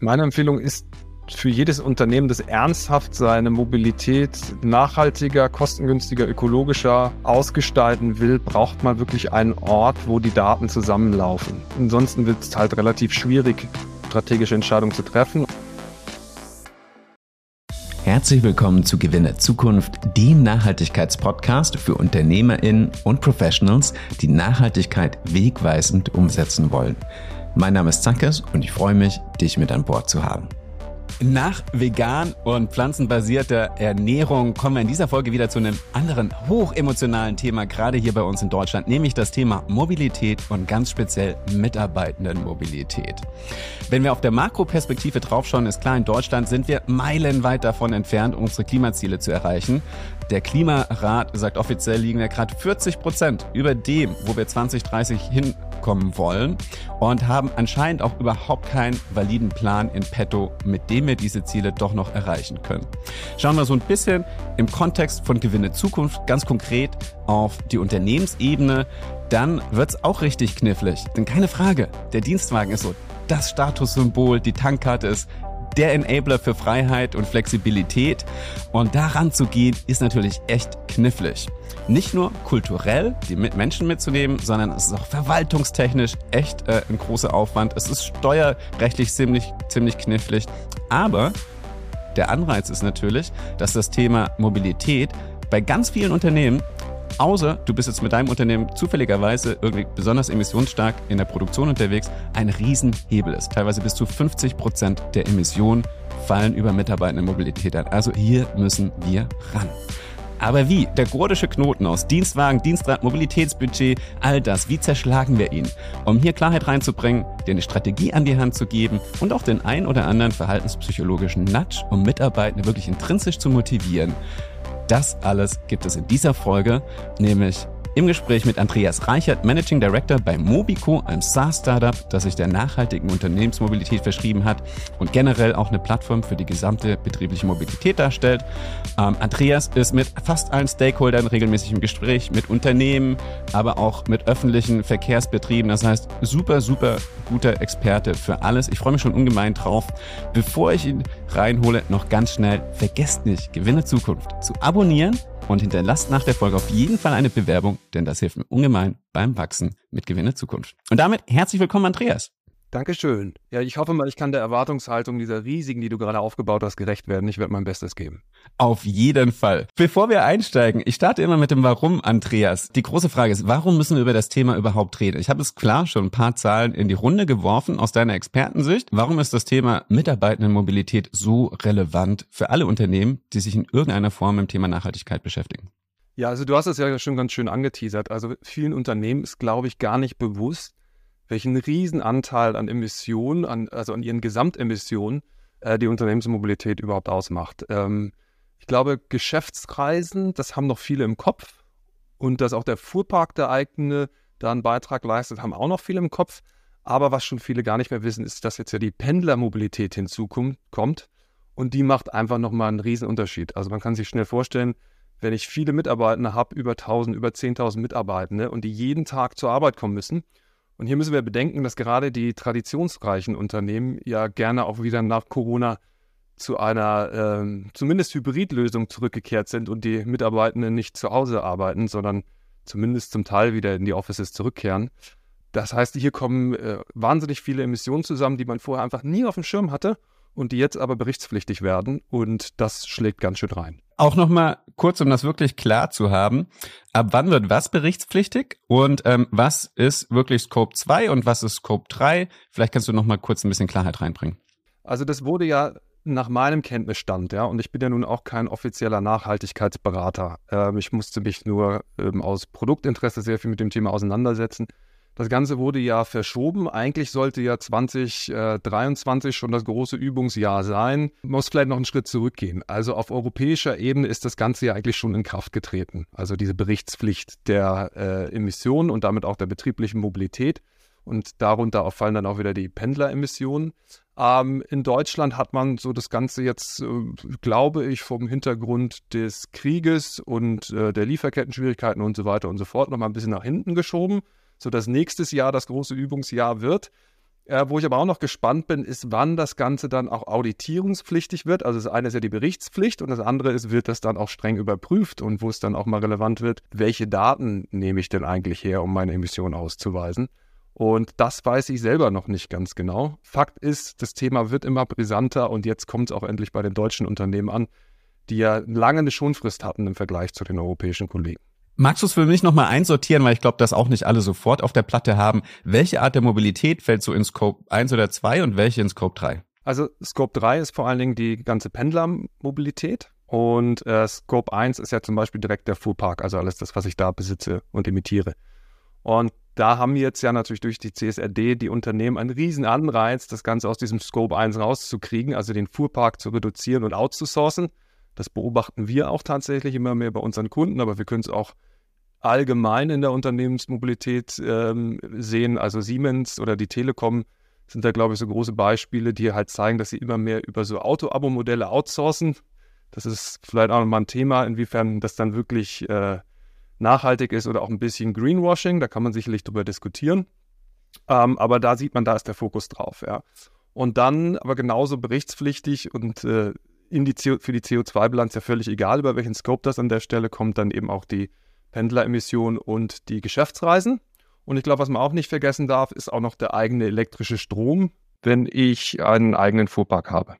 Meine Empfehlung ist für jedes Unternehmen, das ernsthaft seine Mobilität nachhaltiger, kostengünstiger, ökologischer ausgestalten will, braucht man wirklich einen Ort, wo die Daten zusammenlaufen. Ansonsten wird es halt relativ schwierig, strategische Entscheidungen zu treffen. Herzlich willkommen zu Gewinne Zukunft, dem Nachhaltigkeitspodcast für UnternehmerInnen und Professionals, die Nachhaltigkeit wegweisend umsetzen wollen. Mein Name ist Zankes und ich freue mich, dich mit an Bord zu haben. Nach vegan und pflanzenbasierter Ernährung kommen wir in dieser Folge wieder zu einem anderen hochemotionalen Thema, gerade hier bei uns in Deutschland, nämlich das Thema Mobilität und ganz speziell Mitarbeitendenmobilität. Wenn wir auf der Makroperspektive draufschauen, ist klar, in Deutschland sind wir meilenweit davon entfernt, unsere Klimaziele zu erreichen. Der Klimarat sagt offiziell liegen wir gerade 40 Prozent über dem, wo wir 2030 hin kommen wollen und haben anscheinend auch überhaupt keinen validen Plan in petto, mit dem wir diese Ziele doch noch erreichen können. Schauen wir so ein bisschen im Kontext von Gewinne Zukunft ganz konkret auf die Unternehmensebene, dann wird's auch richtig knifflig. Denn keine Frage, der Dienstwagen ist so das Statussymbol, die Tankkarte ist der Enabler für Freiheit und Flexibilität. Und daran zu gehen, ist natürlich echt knifflig. Nicht nur kulturell die Menschen mitzunehmen, sondern es ist auch verwaltungstechnisch echt äh, ein großer Aufwand. Es ist steuerrechtlich ziemlich, ziemlich knifflig. Aber der Anreiz ist natürlich, dass das Thema Mobilität bei ganz vielen Unternehmen außer du bist jetzt mit deinem Unternehmen zufälligerweise irgendwie besonders emissionsstark in der Produktion unterwegs, ein Riesenhebel ist. Teilweise bis zu 50 Prozent der Emissionen fallen über Mitarbeitendenmobilität an. Also hier müssen wir ran. Aber wie? Der gordische Knoten aus Dienstwagen, Dienstrad, Mobilitätsbudget, all das, wie zerschlagen wir ihn? Um hier Klarheit reinzubringen, dir eine Strategie an die Hand zu geben und auch den ein oder anderen verhaltenspsychologischen Nudge, um Mitarbeitende wirklich intrinsisch zu motivieren. Das alles gibt es in dieser Folge, nämlich im Gespräch mit Andreas Reichert, Managing Director bei Mobico, einem SaaS-Startup, das sich der nachhaltigen Unternehmensmobilität verschrieben hat und generell auch eine Plattform für die gesamte betriebliche Mobilität darstellt. Ähm, Andreas ist mit fast allen Stakeholdern regelmäßig im Gespräch, mit Unternehmen, aber auch mit öffentlichen Verkehrsbetrieben. Das heißt, super, super guter Experte für alles. Ich freue mich schon ungemein drauf. Bevor ich ihn reinhole, noch ganz schnell, vergesst nicht, Gewinne Zukunft zu abonnieren und hinterlasst nach der Folge auf jeden Fall eine Bewerbung, denn das hilft mir ungemein beim Wachsen mit Gewinne Zukunft. Und damit herzlich willkommen, Andreas. Dankeschön. Ja, ich hoffe mal, ich kann der Erwartungshaltung dieser riesigen, die du gerade aufgebaut hast, gerecht werden. Ich werde mein Bestes geben. Auf jeden Fall. Bevor wir einsteigen, ich starte immer mit dem Warum, Andreas. Die große Frage ist, warum müssen wir über das Thema überhaupt reden? Ich habe es klar schon ein paar Zahlen in die Runde geworfen aus deiner Expertensicht. Warum ist das Thema Mitarbeitendenmobilität so relevant für alle Unternehmen, die sich in irgendeiner Form mit dem Thema Nachhaltigkeit beschäftigen? Ja, also du hast es ja schon ganz schön angeteasert. Also vielen Unternehmen ist, glaube ich, gar nicht bewusst, welchen Riesenanteil an Emissionen, an, also an ihren Gesamtemissionen, äh, die Unternehmensmobilität überhaupt ausmacht. Ähm, ich glaube, Geschäftsreisen, das haben noch viele im Kopf. Und dass auch der Fuhrpark der eigene da einen Beitrag leistet, haben auch noch viele im Kopf. Aber was schon viele gar nicht mehr wissen, ist, dass jetzt ja die Pendlermobilität hinzukommt. Und die macht einfach nochmal einen Riesenunterschied. Also man kann sich schnell vorstellen, wenn ich viele Mitarbeitende habe, über 1000, über 10.000 Mitarbeitende und die jeden Tag zur Arbeit kommen müssen, und hier müssen wir bedenken, dass gerade die traditionsreichen Unternehmen ja gerne auch wieder nach Corona zu einer äh, zumindest Hybridlösung zurückgekehrt sind und die Mitarbeitenden nicht zu Hause arbeiten, sondern zumindest zum Teil wieder in die Offices zurückkehren. Das heißt, hier kommen äh, wahnsinnig viele Emissionen zusammen, die man vorher einfach nie auf dem Schirm hatte und die jetzt aber berichtspflichtig werden und das schlägt ganz schön rein. Auch nochmal kurz, um das wirklich klar zu haben. Ab wann wird was berichtspflichtig und ähm, was ist wirklich Scope 2 und was ist Scope 3? Vielleicht kannst du nochmal kurz ein bisschen Klarheit reinbringen. Also das wurde ja nach meinem Kenntnisstand, ja, und ich bin ja nun auch kein offizieller Nachhaltigkeitsberater. Ähm, ich musste mich nur ähm, aus Produktinteresse sehr viel mit dem Thema auseinandersetzen. Das Ganze wurde ja verschoben. Eigentlich sollte ja 2023 schon das große Übungsjahr sein. Muss vielleicht noch einen Schritt zurückgehen. Also auf europäischer Ebene ist das Ganze ja eigentlich schon in Kraft getreten. Also diese Berichtspflicht der äh, Emissionen und damit auch der betrieblichen Mobilität. Und darunter fallen dann auch wieder die Pendleremissionen. Ähm, in Deutschland hat man so das Ganze jetzt, äh, glaube ich, vom Hintergrund des Krieges und äh, der Lieferketten-Schwierigkeiten und so weiter und so fort noch mal ein bisschen nach hinten geschoben sodass nächstes Jahr das große Übungsjahr wird. Äh, wo ich aber auch noch gespannt bin, ist, wann das Ganze dann auch auditierungspflichtig wird. Also das eine ist ja die Berichtspflicht und das andere ist, wird das dann auch streng überprüft und wo es dann auch mal relevant wird, welche Daten nehme ich denn eigentlich her, um meine Emissionen auszuweisen. Und das weiß ich selber noch nicht ganz genau. Fakt ist, das Thema wird immer brisanter und jetzt kommt es auch endlich bei den deutschen Unternehmen an, die ja lange eine Schonfrist hatten im Vergleich zu den europäischen Kollegen. Magst du es für mich nochmal einsortieren, weil ich glaube, dass auch nicht alle sofort auf der Platte haben. Welche Art der Mobilität fällt so in Scope 1 oder 2 und welche in Scope 3? Also Scope 3 ist vor allen Dingen die ganze Pendlermobilität und äh, Scope 1 ist ja zum Beispiel direkt der Fuhrpark, also alles das, was ich da besitze und emitiere. Und da haben jetzt ja natürlich durch die CSRD die Unternehmen einen riesen Anreiz, das Ganze aus diesem Scope 1 rauszukriegen, also den Fuhrpark zu reduzieren und outzusourcen. Das beobachten wir auch tatsächlich immer mehr bei unseren Kunden, aber wir können es auch allgemein in der Unternehmensmobilität ähm, sehen. Also Siemens oder die Telekom sind da, glaube ich, so große Beispiele, die halt zeigen, dass sie immer mehr über so Auto-Abo-Modelle outsourcen. Das ist vielleicht auch nochmal ein Thema, inwiefern das dann wirklich äh, nachhaltig ist oder auch ein bisschen Greenwashing. Da kann man sicherlich drüber diskutieren. Ähm, aber da sieht man, da ist der Fokus drauf. Ja. Und dann aber genauso berichtspflichtig und äh, die für die CO2-Bilanz ja völlig egal, über welchen Scope das an der Stelle kommt, dann eben auch die Pendleremissionen und die Geschäftsreisen. Und ich glaube, was man auch nicht vergessen darf, ist auch noch der eigene elektrische Strom, wenn ich einen eigenen Fuhrpark habe.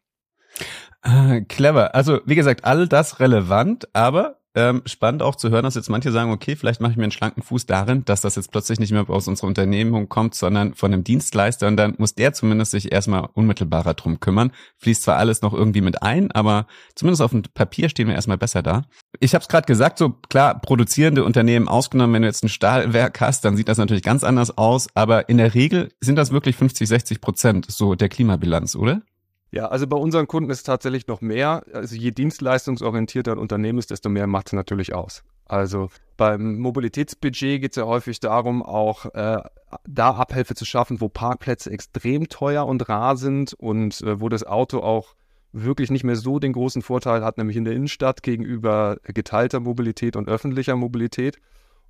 Ah, clever. Also, wie gesagt, all das relevant, aber ähm, spannend auch zu hören, dass jetzt manche sagen, okay, vielleicht mache ich mir einen schlanken Fuß darin, dass das jetzt plötzlich nicht mehr aus unserer Unternehmung kommt, sondern von einem Dienstleister und dann muss der zumindest sich erstmal unmittelbarer drum kümmern. Fließt zwar alles noch irgendwie mit ein, aber zumindest auf dem Papier stehen wir erstmal besser da. Ich habe es gerade gesagt, so klar, produzierende Unternehmen ausgenommen, wenn du jetzt ein Stahlwerk hast, dann sieht das natürlich ganz anders aus, aber in der Regel sind das wirklich 50, 60 Prozent so der Klimabilanz, oder? Ja, also bei unseren Kunden ist es tatsächlich noch mehr. Also je dienstleistungsorientierter ein Unternehmen ist, desto mehr macht es natürlich aus. Also beim Mobilitätsbudget geht es ja häufig darum, auch äh, da Abhilfe zu schaffen, wo Parkplätze extrem teuer und rar sind und äh, wo das Auto auch wirklich nicht mehr so den großen Vorteil hat, nämlich in der Innenstadt gegenüber geteilter Mobilität und öffentlicher Mobilität.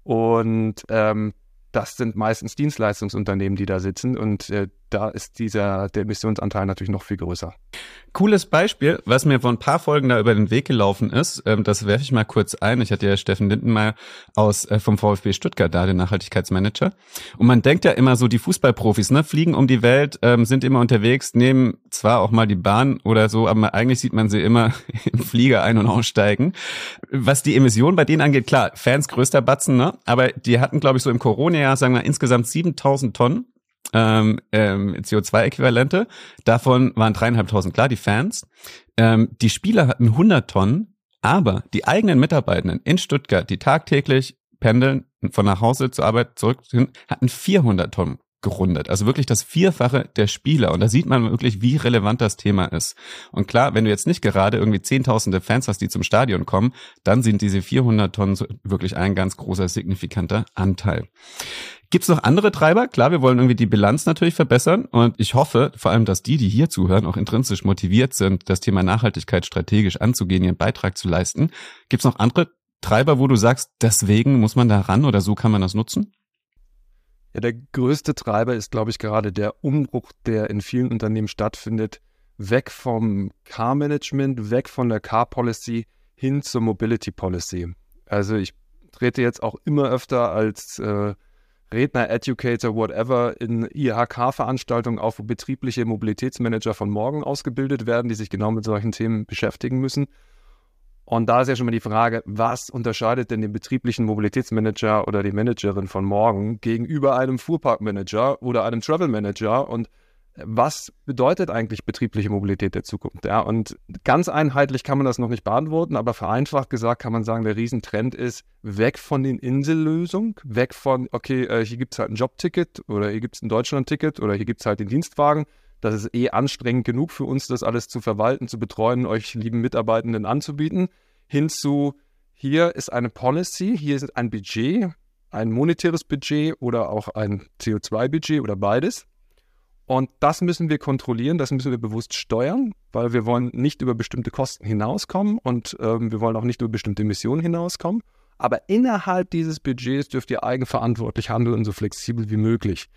Und ähm, das sind meistens Dienstleistungsunternehmen, die da sitzen und äh, da ist dieser der Emissionsanteil natürlich noch viel größer. Cooles Beispiel, was mir vor ein paar Folgen da über den Weg gelaufen ist, ähm, das werfe ich mal kurz ein. Ich hatte ja Steffen Lindenmeier aus äh, vom VfB Stuttgart da, den Nachhaltigkeitsmanager. Und man denkt ja immer so, die Fußballprofis, ne, fliegen um die Welt, ähm, sind immer unterwegs, nehmen zwar auch mal die Bahn oder so, aber eigentlich sieht man sie immer im Flieger ein- und aussteigen. Was die Emissionen bei denen angeht, klar, Fans größter Batzen, ne? Aber die hatten, glaube ich, so im Corona-Jahr, sagen wir, insgesamt 7000 Tonnen ähm, ähm, CO2-Äquivalente. Davon waren dreieinhalbtausend klar, die Fans. Ähm, die Spieler hatten 100 Tonnen, aber die eigenen Mitarbeitenden in Stuttgart, die tagtäglich pendeln, von nach Hause zur Arbeit zurück, hatten 400 Tonnen gerundet. Also wirklich das Vierfache der Spieler. Und da sieht man wirklich, wie relevant das Thema ist. Und klar, wenn du jetzt nicht gerade irgendwie Zehntausende Fans hast, die zum Stadion kommen, dann sind diese 400 Tonnen wirklich ein ganz großer, signifikanter Anteil. Gibt es noch andere Treiber? Klar, wir wollen irgendwie die Bilanz natürlich verbessern und ich hoffe vor allem, dass die, die hier zuhören, auch intrinsisch motiviert sind, das Thema Nachhaltigkeit strategisch anzugehen, ihren Beitrag zu leisten. Gibt es noch andere Treiber, wo du sagst, deswegen muss man da ran oder so kann man das nutzen? Ja, der größte Treiber ist, glaube ich, gerade der Umbruch, der in vielen Unternehmen stattfindet, weg vom Car-Management, weg von der Car-Policy hin zur Mobility-Policy. Also ich trete jetzt auch immer öfter als äh, Redner, Educator, whatever in IHK-Veranstaltungen wo betriebliche Mobilitätsmanager von morgen ausgebildet werden, die sich genau mit solchen Themen beschäftigen müssen. Und da ist ja schon mal die Frage, was unterscheidet denn den betrieblichen Mobilitätsmanager oder die Managerin von morgen gegenüber einem Fuhrparkmanager oder einem Travel-Manager? Und was bedeutet eigentlich betriebliche Mobilität der Zukunft? Ja, und ganz einheitlich kann man das noch nicht beantworten, aber vereinfacht gesagt kann man sagen, der Riesentrend ist weg von den Insellösungen, weg von, okay, äh, hier gibt es halt ein Jobticket oder hier gibt es ein Deutschlandticket oder hier gibt es halt den Dienstwagen. Das ist eh anstrengend genug für uns, das alles zu verwalten, zu betreuen, euch lieben Mitarbeitenden anzubieten. Hinzu, hier ist eine Policy, hier ist ein Budget, ein monetäres Budget oder auch ein CO2-Budget oder beides. Und das müssen wir kontrollieren, das müssen wir bewusst steuern, weil wir wollen nicht über bestimmte Kosten hinauskommen und ähm, wir wollen auch nicht über bestimmte Emissionen hinauskommen. Aber innerhalb dieses Budgets dürft ihr eigenverantwortlich handeln, so flexibel wie möglich.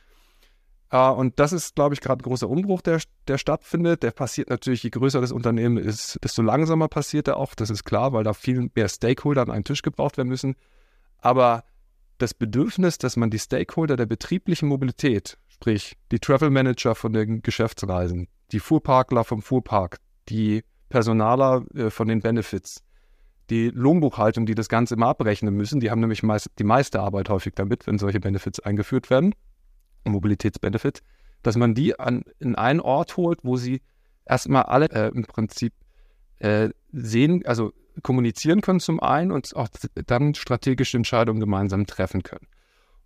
Äh, und das ist, glaube ich, gerade ein großer Umbruch, der, der stattfindet. Der passiert natürlich, je größer das Unternehmen ist, desto langsamer passiert er auch. Das ist klar, weil da viel mehr Stakeholder an einen Tisch gebraucht werden müssen. Aber das Bedürfnis, dass man die Stakeholder der betrieblichen Mobilität, sprich die Travel Manager von den Geschäftsreisen, die Fuhrparkler vom Fuhrpark, die Personaler äh, von den Benefits, die Lohnbuchhaltung, die das Ganze immer abrechnen müssen, die haben nämlich meist, die meiste Arbeit häufig damit, wenn solche Benefits eingeführt werden, Mobilitätsbenefit, dass man die an, in einen Ort holt, wo sie erstmal alle äh, im Prinzip äh, sehen, also kommunizieren können zum einen und auch dann strategische Entscheidungen gemeinsam treffen können.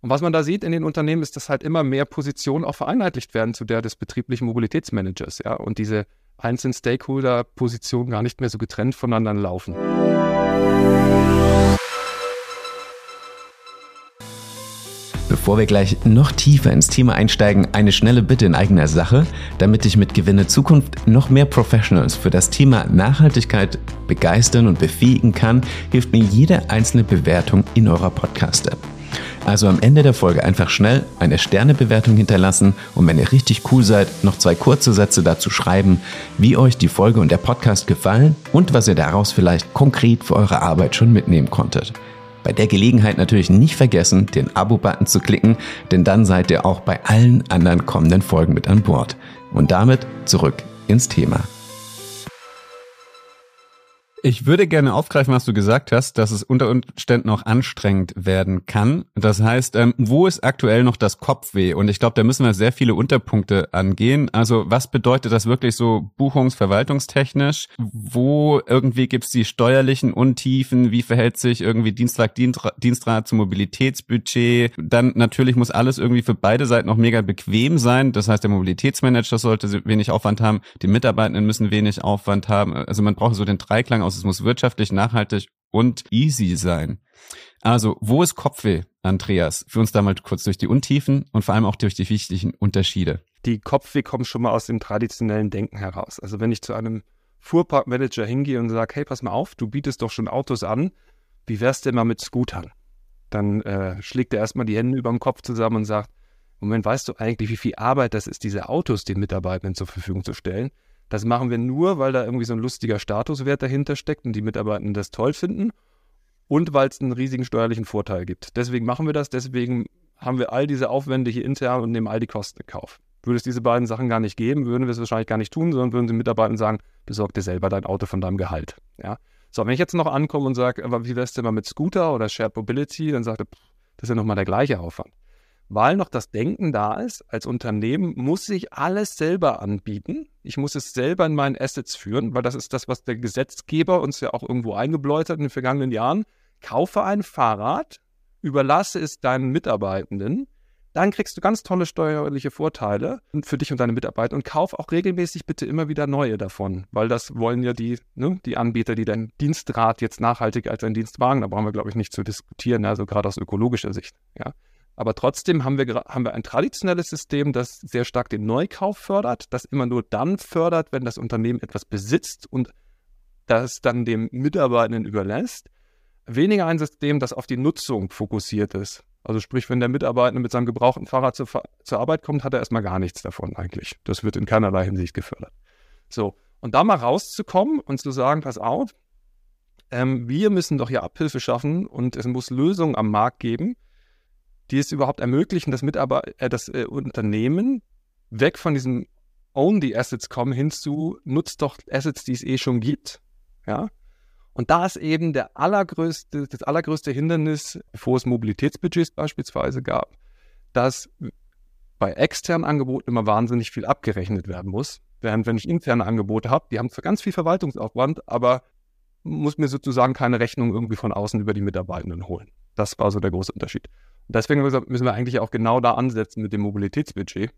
Und was man da sieht in den Unternehmen, ist, dass halt immer mehr Positionen auch vereinheitlicht werden zu der des betrieblichen Mobilitätsmanagers, ja, und diese einzelnen Stakeholder-Positionen gar nicht mehr so getrennt voneinander laufen. Bevor wir gleich noch tiefer ins Thema einsteigen, eine schnelle Bitte in eigener Sache. Damit ich mit Gewinne Zukunft noch mehr Professionals für das Thema Nachhaltigkeit begeistern und befähigen kann, hilft mir jede einzelne Bewertung in eurer Podcast-App. Also am Ende der Folge einfach schnell eine Sternebewertung hinterlassen und wenn ihr richtig cool seid, noch zwei kurze Sätze dazu schreiben, wie euch die Folge und der Podcast gefallen und was ihr daraus vielleicht konkret für eure Arbeit schon mitnehmen konntet. Bei der Gelegenheit natürlich nicht vergessen, den Abo-Button zu klicken, denn dann seid ihr auch bei allen anderen kommenden Folgen mit an Bord. Und damit zurück ins Thema. Ich würde gerne aufgreifen, was du gesagt hast, dass es unter Umständen auch anstrengend werden kann. Das heißt, ähm, wo ist aktuell noch das Kopfweh? Und ich glaube, da müssen wir sehr viele Unterpunkte angehen. Also was bedeutet das wirklich so buchungsverwaltungstechnisch? Wo irgendwie gibt's die steuerlichen Untiefen? Wie verhält sich irgendwie Dienstag, Dienstrat zum Mobilitätsbudget? Dann natürlich muss alles irgendwie für beide Seiten noch mega bequem sein. Das heißt, der Mobilitätsmanager sollte wenig Aufwand haben, die Mitarbeitenden müssen wenig Aufwand haben. Also man braucht so den Dreiklang aus es muss wirtschaftlich, nachhaltig und easy sein. Also, wo ist Kopfweh, Andreas? Für uns da mal kurz durch die Untiefen und vor allem auch durch die wichtigen Unterschiede. Die Kopfweh kommt schon mal aus dem traditionellen Denken heraus. Also, wenn ich zu einem Fuhrparkmanager hingehe und sage, hey, pass mal auf, du bietest doch schon Autos an, wie wär's denn mal mit Scootern? Dann äh, schlägt er erstmal die Hände über dem Kopf zusammen und sagt, Moment, weißt du eigentlich, wie viel Arbeit das ist, diese Autos den Mitarbeitenden zur Verfügung zu stellen? Das machen wir nur, weil da irgendwie so ein lustiger Statuswert dahinter steckt und die Mitarbeitenden das toll finden und weil es einen riesigen steuerlichen Vorteil gibt. Deswegen machen wir das, deswegen haben wir all diese Aufwände hier intern und nehmen all die Kosten in Kauf. Würde es diese beiden Sachen gar nicht geben, würden wir es wahrscheinlich gar nicht tun, sondern würden die Mitarbeitern sagen, besorg dir selber dein Auto von deinem Gehalt. Ja? So, wenn ich jetzt noch ankomme und sage, wie wär's denn mal mit Scooter oder Shared Mobility, dann sagt er, das ist ja nochmal der gleiche Aufwand weil noch das Denken da ist, als Unternehmen muss ich alles selber anbieten. Ich muss es selber in meinen Assets führen, weil das ist das, was der Gesetzgeber uns ja auch irgendwo eingebläut hat in den vergangenen Jahren. Kaufe ein Fahrrad, überlasse es deinen Mitarbeitenden, dann kriegst du ganz tolle steuerliche Vorteile für dich und deine Mitarbeiter und kauf auch regelmäßig bitte immer wieder neue davon, weil das wollen ja die, ne, die Anbieter, die dein Dienstrad jetzt nachhaltig als ein Dienstwagen, da brauchen wir, glaube ich, nicht zu diskutieren, also gerade aus ökologischer Sicht. Ja. Aber trotzdem haben wir, haben wir ein traditionelles System, das sehr stark den Neukauf fördert, das immer nur dann fördert, wenn das Unternehmen etwas besitzt und das dann dem Mitarbeitenden überlässt. Weniger ein System, das auf die Nutzung fokussiert ist. Also sprich, wenn der Mitarbeiter mit seinem gebrauchten Fahrrad zur, zur Arbeit kommt, hat er erstmal gar nichts davon eigentlich. Das wird in keinerlei Hinsicht gefördert. So, und da mal rauszukommen und zu sagen, pass auf, ähm, wir müssen doch hier Abhilfe schaffen und es muss Lösungen am Markt geben, die es überhaupt ermöglichen, dass Mitarbeiter, äh, das äh, Unternehmen weg von diesem Own the Assets kommen hin zu nutzt doch Assets, die es eh schon gibt. Ja. Und da ist eben der allergrößte, das allergrößte Hindernis, bevor es Mobilitätsbudgets beispielsweise gab, dass bei externen Angeboten immer wahnsinnig viel abgerechnet werden muss. Während wenn ich interne Angebote habe, die haben zwar ganz viel Verwaltungsaufwand, aber muss mir sozusagen keine Rechnung irgendwie von außen über die Mitarbeitenden holen. Das war so der große Unterschied. Deswegen müssen wir eigentlich auch genau da ansetzen mit dem Mobilitätsbudget,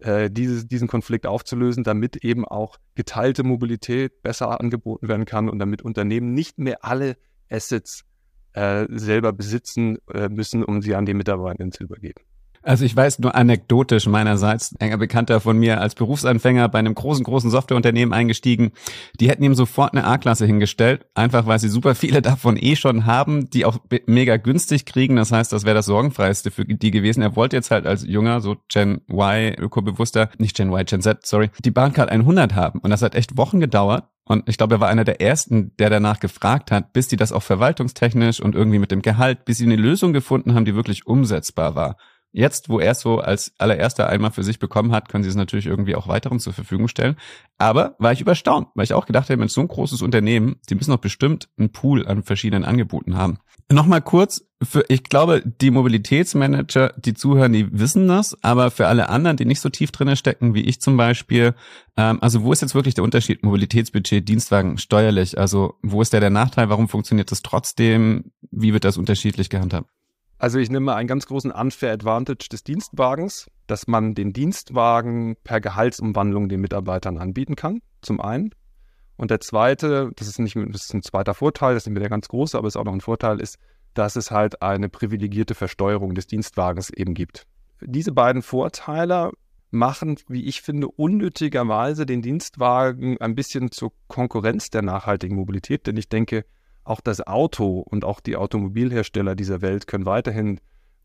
äh, dieses, diesen Konflikt aufzulösen, damit eben auch geteilte Mobilität besser angeboten werden kann und damit Unternehmen nicht mehr alle Assets äh, selber besitzen äh, müssen, um sie an die Mitarbeitenden zu übergeben. Also ich weiß nur anekdotisch meinerseits, enger Bekannter von mir als Berufsanfänger bei einem großen, großen Softwareunternehmen eingestiegen. Die hätten ihm sofort eine A-Klasse hingestellt, einfach weil sie super viele davon eh schon haben, die auch mega günstig kriegen. Das heißt, das wäre das Sorgenfreiste für die gewesen. Er wollte jetzt halt als junger, so Gen Y, ökobewusster, nicht Gen Y, Gen Z, sorry, die Bahncard 100 haben. Und das hat echt Wochen gedauert. Und ich glaube, er war einer der ersten, der danach gefragt hat, bis die das auch verwaltungstechnisch und irgendwie mit dem Gehalt, bis sie eine Lösung gefunden haben, die wirklich umsetzbar war. Jetzt, wo er es so als allererster einmal für sich bekommen hat, können sie es natürlich irgendwie auch weiteren zur Verfügung stellen. Aber war ich überstaunt, weil ich auch gedacht habe, wenn so ein großes Unternehmen, die müssen doch bestimmt einen Pool an verschiedenen Angeboten haben. Nochmal kurz, für, ich glaube, die Mobilitätsmanager, die zuhören, die wissen das, aber für alle anderen, die nicht so tief drinne stecken, wie ich zum Beispiel, ähm, also wo ist jetzt wirklich der Unterschied Mobilitätsbudget, Dienstwagen, steuerlich? Also wo ist der der Nachteil? Warum funktioniert das trotzdem? Wie wird das unterschiedlich gehandhabt? Also ich nehme einen ganz großen Unfair Advantage des Dienstwagens, dass man den Dienstwagen per Gehaltsumwandlung den Mitarbeitern anbieten kann, zum einen. Und der zweite, das ist nicht das ist ein zweiter Vorteil, das ist nicht mehr der ganz große, aber ist auch noch ein Vorteil, ist, dass es halt eine privilegierte Versteuerung des Dienstwagens eben gibt. Diese beiden Vorteile machen, wie ich finde, unnötigerweise den Dienstwagen ein bisschen zur Konkurrenz der nachhaltigen Mobilität, denn ich denke, auch das Auto und auch die Automobilhersteller dieser Welt können weiterhin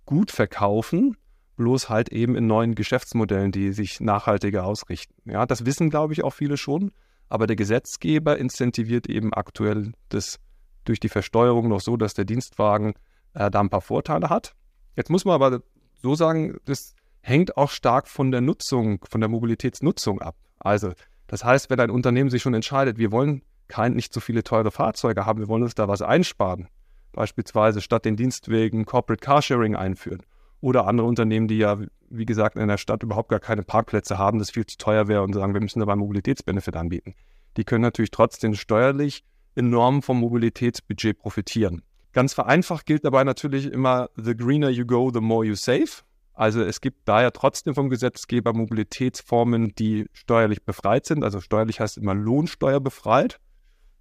gut verkaufen, bloß halt eben in neuen Geschäftsmodellen, die sich nachhaltiger ausrichten. Ja, das wissen, glaube ich, auch viele schon, aber der Gesetzgeber incentiviert eben aktuell das durch die Versteuerung noch so, dass der Dienstwagen äh, da ein paar Vorteile hat. Jetzt muss man aber so sagen, das hängt auch stark von der Nutzung, von der Mobilitätsnutzung ab. Also, das heißt, wenn ein Unternehmen sich schon entscheidet, wir wollen kein, nicht so viele teure Fahrzeuge haben, wir wollen uns da was einsparen. Beispielsweise statt den Dienstwegen Corporate Carsharing einführen. Oder andere Unternehmen, die ja, wie gesagt, in der Stadt überhaupt gar keine Parkplätze haben, das viel zu teuer wäre und sagen, wir müssen dabei Mobilitätsbenefit anbieten. Die können natürlich trotzdem steuerlich enorm vom Mobilitätsbudget profitieren. Ganz vereinfacht gilt dabei natürlich immer, the greener you go, the more you save. Also es gibt daher trotzdem vom Gesetzgeber Mobilitätsformen, die steuerlich befreit sind. Also steuerlich heißt immer lohnsteuerbefreit.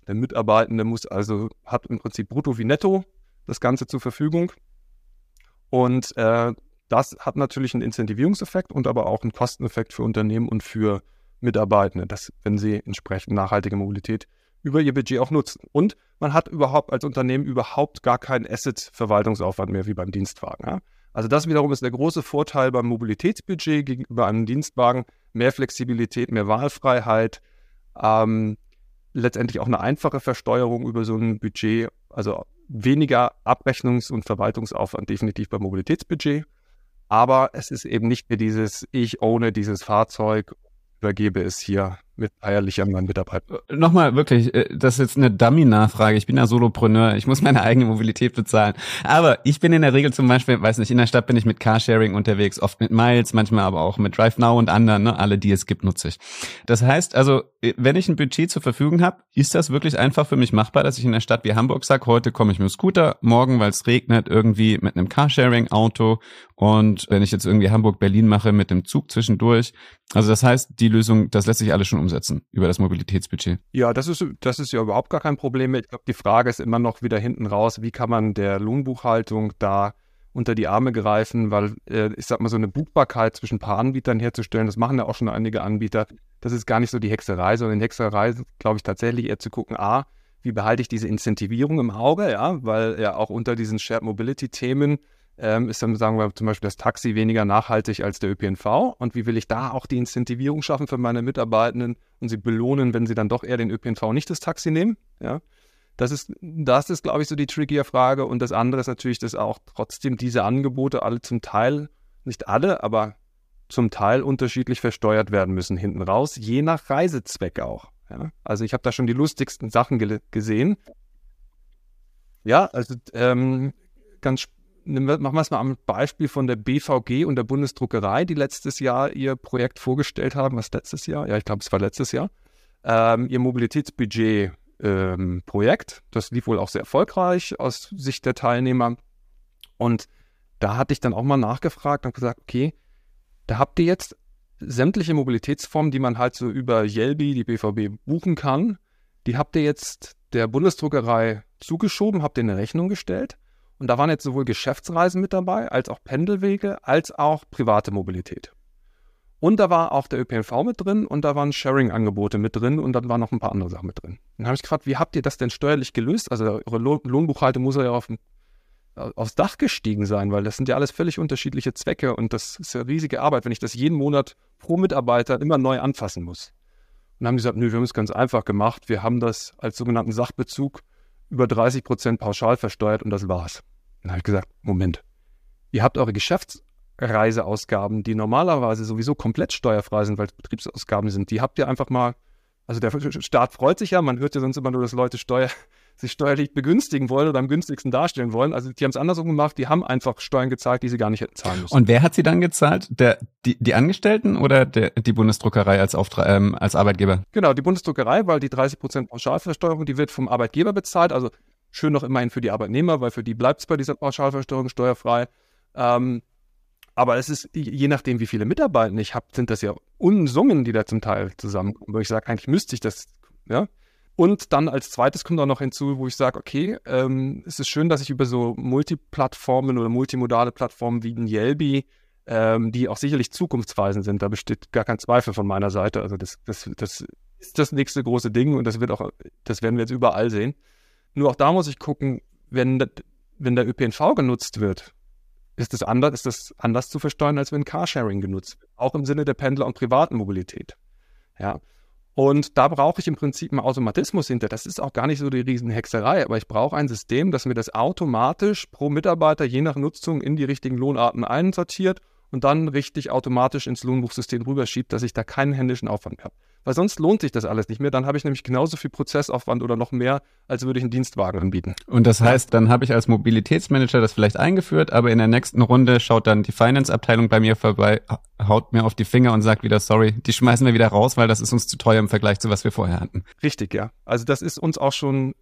Der Mitarbeitende muss also, hat im Prinzip brutto wie netto das Ganze zur Verfügung. Und äh, das hat natürlich einen Incentivierungseffekt und aber auch einen Kosteneffekt für Unternehmen und für Mitarbeitende, dass, wenn sie entsprechend nachhaltige Mobilität über ihr Budget auch nutzen. Und man hat überhaupt als Unternehmen überhaupt gar keinen Asset-Verwaltungsaufwand mehr wie beim Dienstwagen. Ja? Also das wiederum ist der große Vorteil beim Mobilitätsbudget gegenüber einem Dienstwagen. Mehr Flexibilität, mehr Wahlfreiheit, ähm, letztendlich auch eine einfache Versteuerung über so ein Budget, also weniger Abrechnungs- und Verwaltungsaufwand definitiv beim Mobilitätsbudget. Aber es ist eben nicht mehr dieses, ich ohne dieses Fahrzeug übergebe es hier mit feierlich an meinen Mitarbeiter. Äh, nochmal wirklich, äh, das ist jetzt eine Dummy-Nachfrage. Ich bin ja Solopreneur, ich muss meine eigene Mobilität bezahlen. Aber ich bin in der Regel zum Beispiel, weiß nicht, in der Stadt bin ich mit Carsharing unterwegs, oft mit Miles, manchmal aber auch mit DriveNow und anderen, ne? alle, die es gibt, nutze ich. Das heißt also, äh, wenn ich ein Budget zur Verfügung habe, ist das wirklich einfach für mich machbar, dass ich in der Stadt wie Hamburg sage, heute komme ich mit dem Scooter, morgen, weil es regnet, irgendwie mit einem Carsharing-Auto und wenn ich jetzt irgendwie Hamburg-Berlin mache mit dem Zug zwischendurch. Also das heißt, die Lösung, das lässt sich alles schon umsetzen über das Mobilitätsbudget. Ja, das ist, das ist ja überhaupt gar kein Problem. Ich glaube, die Frage ist immer noch wieder hinten raus, wie kann man der Lohnbuchhaltung da unter die Arme greifen, weil äh, ich sag mal, so eine Buchbarkeit zwischen ein paar Anbietern herzustellen, das machen ja auch schon einige Anbieter. Das ist gar nicht so die Hexerei, sondern die Hexerei, glaube ich, tatsächlich eher zu gucken, a, wie behalte ich diese Incentivierung im Auge, ja, weil ja auch unter diesen Shared Mobility Themen ähm, ist dann, sagen wir zum Beispiel, das Taxi weniger nachhaltig als der ÖPNV. Und wie will ich da auch die Incentivierung schaffen für meine Mitarbeitenden und sie belohnen, wenn sie dann doch eher den ÖPNV, nicht das Taxi nehmen? Ja. Das ist, das ist, glaube ich, so die trickier Frage. Und das andere ist natürlich, dass auch trotzdem diese Angebote alle zum Teil, nicht alle, aber zum Teil unterschiedlich versteuert werden müssen hinten raus, je nach Reisezweck auch. Ja? Also ich habe da schon die lustigsten Sachen ge gesehen. Ja, also ähm, ganz machen wir es mal am Beispiel von der BVG und der Bundesdruckerei, die letztes Jahr ihr Projekt vorgestellt haben. Was letztes Jahr? Ja, ich glaube, es war letztes Jahr. Ähm, ihr Mobilitätsbudget-Projekt. Ähm, das lief wohl auch sehr erfolgreich aus Sicht der Teilnehmer. Und da hatte ich dann auch mal nachgefragt und gesagt, okay, da habt ihr jetzt sämtliche Mobilitätsformen, die man halt so über Yelby, die BVB, buchen kann, die habt ihr jetzt der Bundesdruckerei zugeschoben, habt ihr eine Rechnung gestellt Und da waren jetzt sowohl Geschäftsreisen mit dabei, als auch Pendelwege, als auch private Mobilität. Und da war auch der ÖPNV mit drin und da waren Sharing-Angebote mit drin und dann waren noch ein paar andere Sachen mit drin. Dann habe ich gefragt, wie habt ihr das denn steuerlich gelöst? Also eure Lohnbuchhaltung muss ja auf, aufs Dach gestiegen sein, weil das sind ja alles völlig unterschiedliche Zwecke und das ist ja riesige Arbeit, wenn ich das jeden Monat pro Mitarbeiter immer neu anfassen muss. Und dann haben die gesagt, nö, wir haben es ganz einfach gemacht. Wir haben das als sogenannten Sachbezug über 30 Prozent pauschal versteuert und das war's. Dann habe ich gesagt, Moment, ihr habt eure Geschäftsreiseausgaben, die normalerweise sowieso komplett steuerfrei sind, weil es Betriebsausgaben sind, die habt ihr einfach mal, also der Staat freut sich ja, man hört ja sonst immer nur, dass Leute Steuer, sich steuerlich begünstigen wollen oder am günstigsten darstellen wollen. Also die haben es andersrum gemacht, die haben einfach Steuern gezahlt, die sie gar nicht hätten zahlen müssen. Und wer hat sie dann gezahlt? Der, die, die Angestellten oder der, die Bundesdruckerei als, Auftra ähm, als Arbeitgeber? Genau, die Bundesdruckerei, weil die 30% Pauschalversteuerung, die wird vom Arbeitgeber bezahlt. Also schön noch immerhin für die Arbeitnehmer, weil für die bleibt es bei dieser Pauschalversteuerung steuerfrei. Ähm, aber es ist, je nachdem, wie viele Mitarbeiter ich habe, sind das ja Unsummen, die da zum Teil zusammenkommen. Wo ich sage, eigentlich müsste ich das, ja. Und dann als zweites kommt auch noch hinzu, wo ich sage, okay, ähm, es ist schön, dass ich über so Multiplattformen oder multimodale Plattformen wie ein Yelby, ähm, die auch sicherlich zukunftsweisend sind, da besteht gar kein Zweifel von meiner Seite. Also das, das, das ist das nächste große Ding und das wird auch, das werden wir jetzt überall sehen. Nur auch da muss ich gucken, wenn, wenn der ÖPNV genutzt wird, ist das, anders, ist das anders zu versteuern, als wenn Carsharing genutzt wird. Auch im Sinne der Pendler- und privaten Mobilität. Ja. Und da brauche ich im Prinzip einen Automatismus hinter. Das ist auch gar nicht so die Riesenhexerei, aber ich brauche ein System, das mir das automatisch pro Mitarbeiter je nach Nutzung in die richtigen Lohnarten einsortiert und dann richtig automatisch ins Lohnbuchsystem rüberschiebt, dass ich da keinen händischen Aufwand habe weil sonst lohnt sich das alles nicht mehr. Dann habe ich nämlich genauso viel Prozessaufwand oder noch mehr, als würde ich einen Dienstwagen anbieten. Und das heißt, dann habe ich als Mobilitätsmanager das vielleicht eingeführt, aber in der nächsten Runde schaut dann die Finance-Abteilung bei mir vorbei, haut mir auf die Finger und sagt wieder, sorry, die schmeißen wir wieder raus, weil das ist uns zu teuer im Vergleich zu was wir vorher hatten. Richtig, ja. Also das ist uns auch schon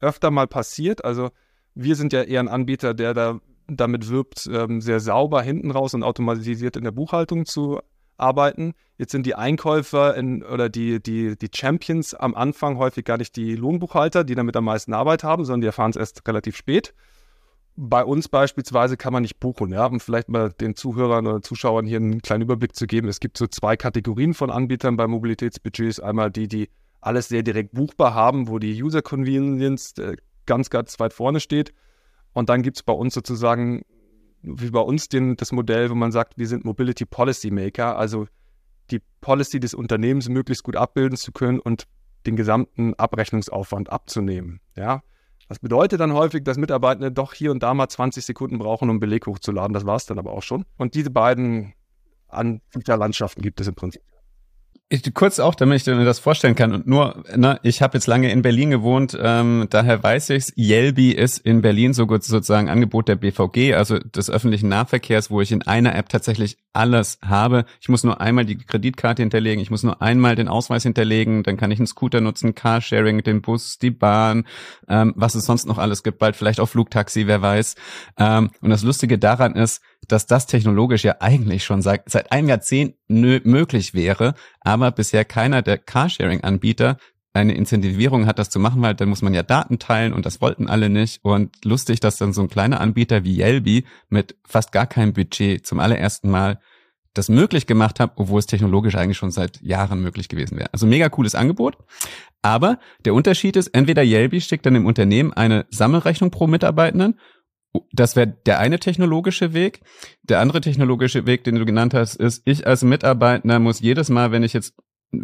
öfter mal passiert. Also wir sind ja eher ein Anbieter, der da damit wirbt, ähm, sehr sauber hinten raus und automatisiert in der Buchhaltung zu arbeiten. Jetzt sind die Einkäufer in, oder die, die, die Champions am Anfang häufig gar nicht die Lohnbuchhalter, die damit am meisten Arbeit haben, sondern die erfahren es erst relativ spät. Bei uns beispielsweise kann man nicht buchen, ja, um vielleicht mal den Zuhörern oder Zuschauern hier einen kleinen Überblick zu geben. Es gibt so zwei Kategorien von Anbietern bei Mobilitätsbudgets. Einmal die, die alles sehr direkt buchbar haben, wo die User Convenience äh, ganz, ganz weit vorne steht. Und dann gibt es bei uns sozusagen wie bei uns den, das Modell, wo man sagt, wir sind Mobility Policy Maker, also die Policy des Unternehmens möglichst gut abbilden zu können und den gesamten Abrechnungsaufwand abzunehmen. Ja? Das bedeutet dann häufig, dass Mitarbeitende doch hier und da mal 20 Sekunden brauchen, um Beleg hochzuladen. Das war es dann aber auch schon. Und diese beiden Anbieterlandschaften gibt es im Prinzip. Ich, kurz auch, damit ich mir das vorstellen kann. Und nur, ne, ich habe jetzt lange in Berlin gewohnt, ähm, daher weiß ich's. Yelby ist in Berlin so gut sozusagen Angebot der BVG, also des öffentlichen Nahverkehrs, wo ich in einer App tatsächlich alles habe. Ich muss nur einmal die Kreditkarte hinterlegen, ich muss nur einmal den Ausweis hinterlegen, dann kann ich einen Scooter nutzen, Carsharing, den Bus, die Bahn, ähm, was es sonst noch alles gibt, bald vielleicht auch Flugtaxi, wer weiß. Ähm, und das Lustige daran ist, dass das technologisch ja eigentlich schon seit, seit einem Jahrzehnt möglich wäre, aber bisher keiner der Carsharing-Anbieter eine Incentivierung hat, das zu machen, weil dann muss man ja Daten teilen und das wollten alle nicht. Und lustig, dass dann so ein kleiner Anbieter wie Yelby mit fast gar keinem Budget zum allerersten Mal das möglich gemacht hat, obwohl es technologisch eigentlich schon seit Jahren möglich gewesen wäre. Also mega cooles Angebot. Aber der Unterschied ist, entweder Yelby schickt dann dem Unternehmen eine Sammelrechnung pro Mitarbeitenden das wäre der eine technologische Weg. Der andere technologische Weg, den du genannt hast, ist, ich als Mitarbeiter muss jedes Mal, wenn ich jetzt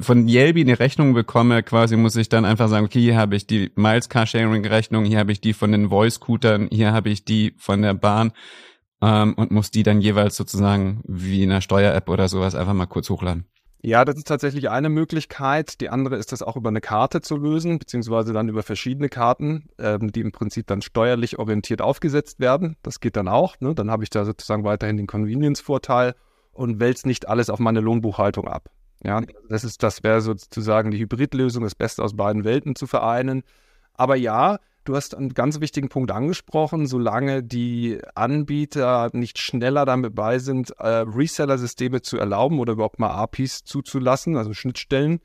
von Yelby eine Rechnung bekomme, quasi muss ich dann einfach sagen, okay, hier habe ich die Miles Carsharing Rechnung, hier habe ich die von den Voice-Scootern, hier habe ich die von der Bahn ähm, und muss die dann jeweils sozusagen wie in einer Steuer-App oder sowas einfach mal kurz hochladen. Ja, das ist tatsächlich eine Möglichkeit. Die andere ist das auch über eine Karte zu lösen, beziehungsweise dann über verschiedene Karten, ähm, die im Prinzip dann steuerlich orientiert aufgesetzt werden. Das geht dann auch. Ne? Dann habe ich da sozusagen weiterhin den Convenience-Vorteil und wälze nicht alles auf meine Lohnbuchhaltung ab. Ja, das ist, das wäre sozusagen die Hybridlösung, das Beste aus beiden Welten zu vereinen. Aber ja, Du hast einen ganz wichtigen Punkt angesprochen. Solange die Anbieter nicht schneller damit bei sind, äh, Reseller-Systeme zu erlauben oder überhaupt mal APIs zuzulassen, also Schnittstellen,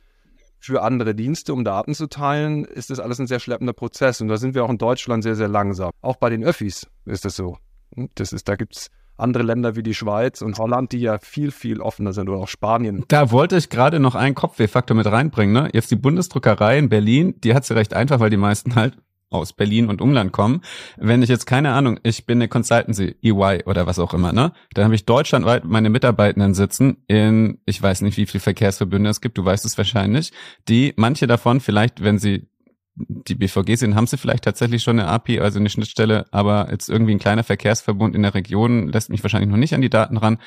für andere Dienste, um Daten zu teilen, ist das alles ein sehr schleppender Prozess. Und da sind wir auch in Deutschland sehr, sehr langsam. Auch bei den Öffis ist das so. Hm, das ist, da gibt es andere Länder wie die Schweiz und Holland, die ja viel, viel offener sind oder auch Spanien. Da wollte ich gerade noch einen Kopfwehfaktor mit reinbringen. Ne? Jetzt die Bundesdruckerei in Berlin, die hat sie recht einfach, weil die meisten halt aus Berlin und Umland kommen. Wenn ich jetzt keine Ahnung, ich bin eine Consultancy, EY oder was auch immer, ne? Dann habe ich deutschlandweit meine Mitarbeitenden sitzen in, ich weiß nicht, wie viel Verkehrsverbünde es gibt, du weißt es wahrscheinlich, die manche davon vielleicht, wenn sie die BVG sind, haben sie vielleicht tatsächlich schon eine API, also eine Schnittstelle, aber jetzt irgendwie ein kleiner Verkehrsverbund in der Region lässt mich wahrscheinlich noch nicht an die Daten ran.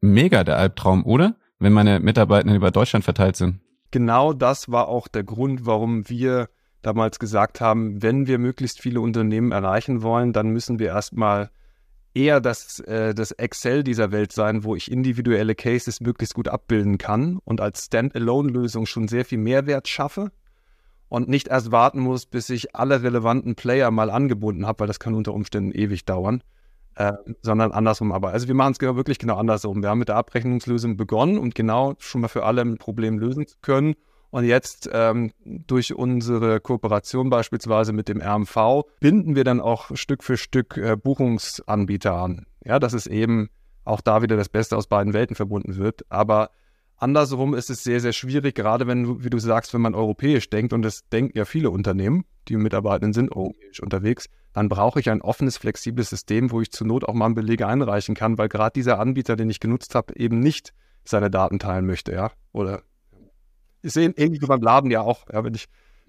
Mega der Albtraum, oder? Wenn meine Mitarbeitenden über Deutschland verteilt sind. Genau das war auch der Grund, warum wir damals gesagt haben, wenn wir möglichst viele Unternehmen erreichen wollen, dann müssen wir erstmal eher das, äh, das Excel dieser Welt sein, wo ich individuelle Cases möglichst gut abbilden kann und als Standalone-Lösung schon sehr viel Mehrwert schaffe und nicht erst warten muss, bis ich alle relevanten Player mal angebunden habe, weil das kann unter Umständen ewig dauern, äh, sondern andersrum aber. Also wir machen es genau, wirklich genau andersrum. Wir haben mit der Abrechnungslösung begonnen und genau schon mal für alle ein Problem lösen zu können und jetzt ähm, durch unsere Kooperation beispielsweise mit dem RMV binden wir dann auch Stück für Stück äh, Buchungsanbieter an. Ja, dass es eben auch da wieder das Beste aus beiden Welten verbunden wird. Aber andersrum ist es sehr, sehr schwierig, gerade wenn, wie du sagst, wenn man europäisch denkt, und das denken ja viele Unternehmen, die Mitarbeitenden sind europäisch unterwegs, dann brauche ich ein offenes, flexibles System, wo ich zur Not auch mal einen Beleg einreichen kann, weil gerade dieser Anbieter, den ich genutzt habe, eben nicht seine Daten teilen möchte, ja, oder ich sehe irgendwie beim Laden ja auch. Ja, wenn ich,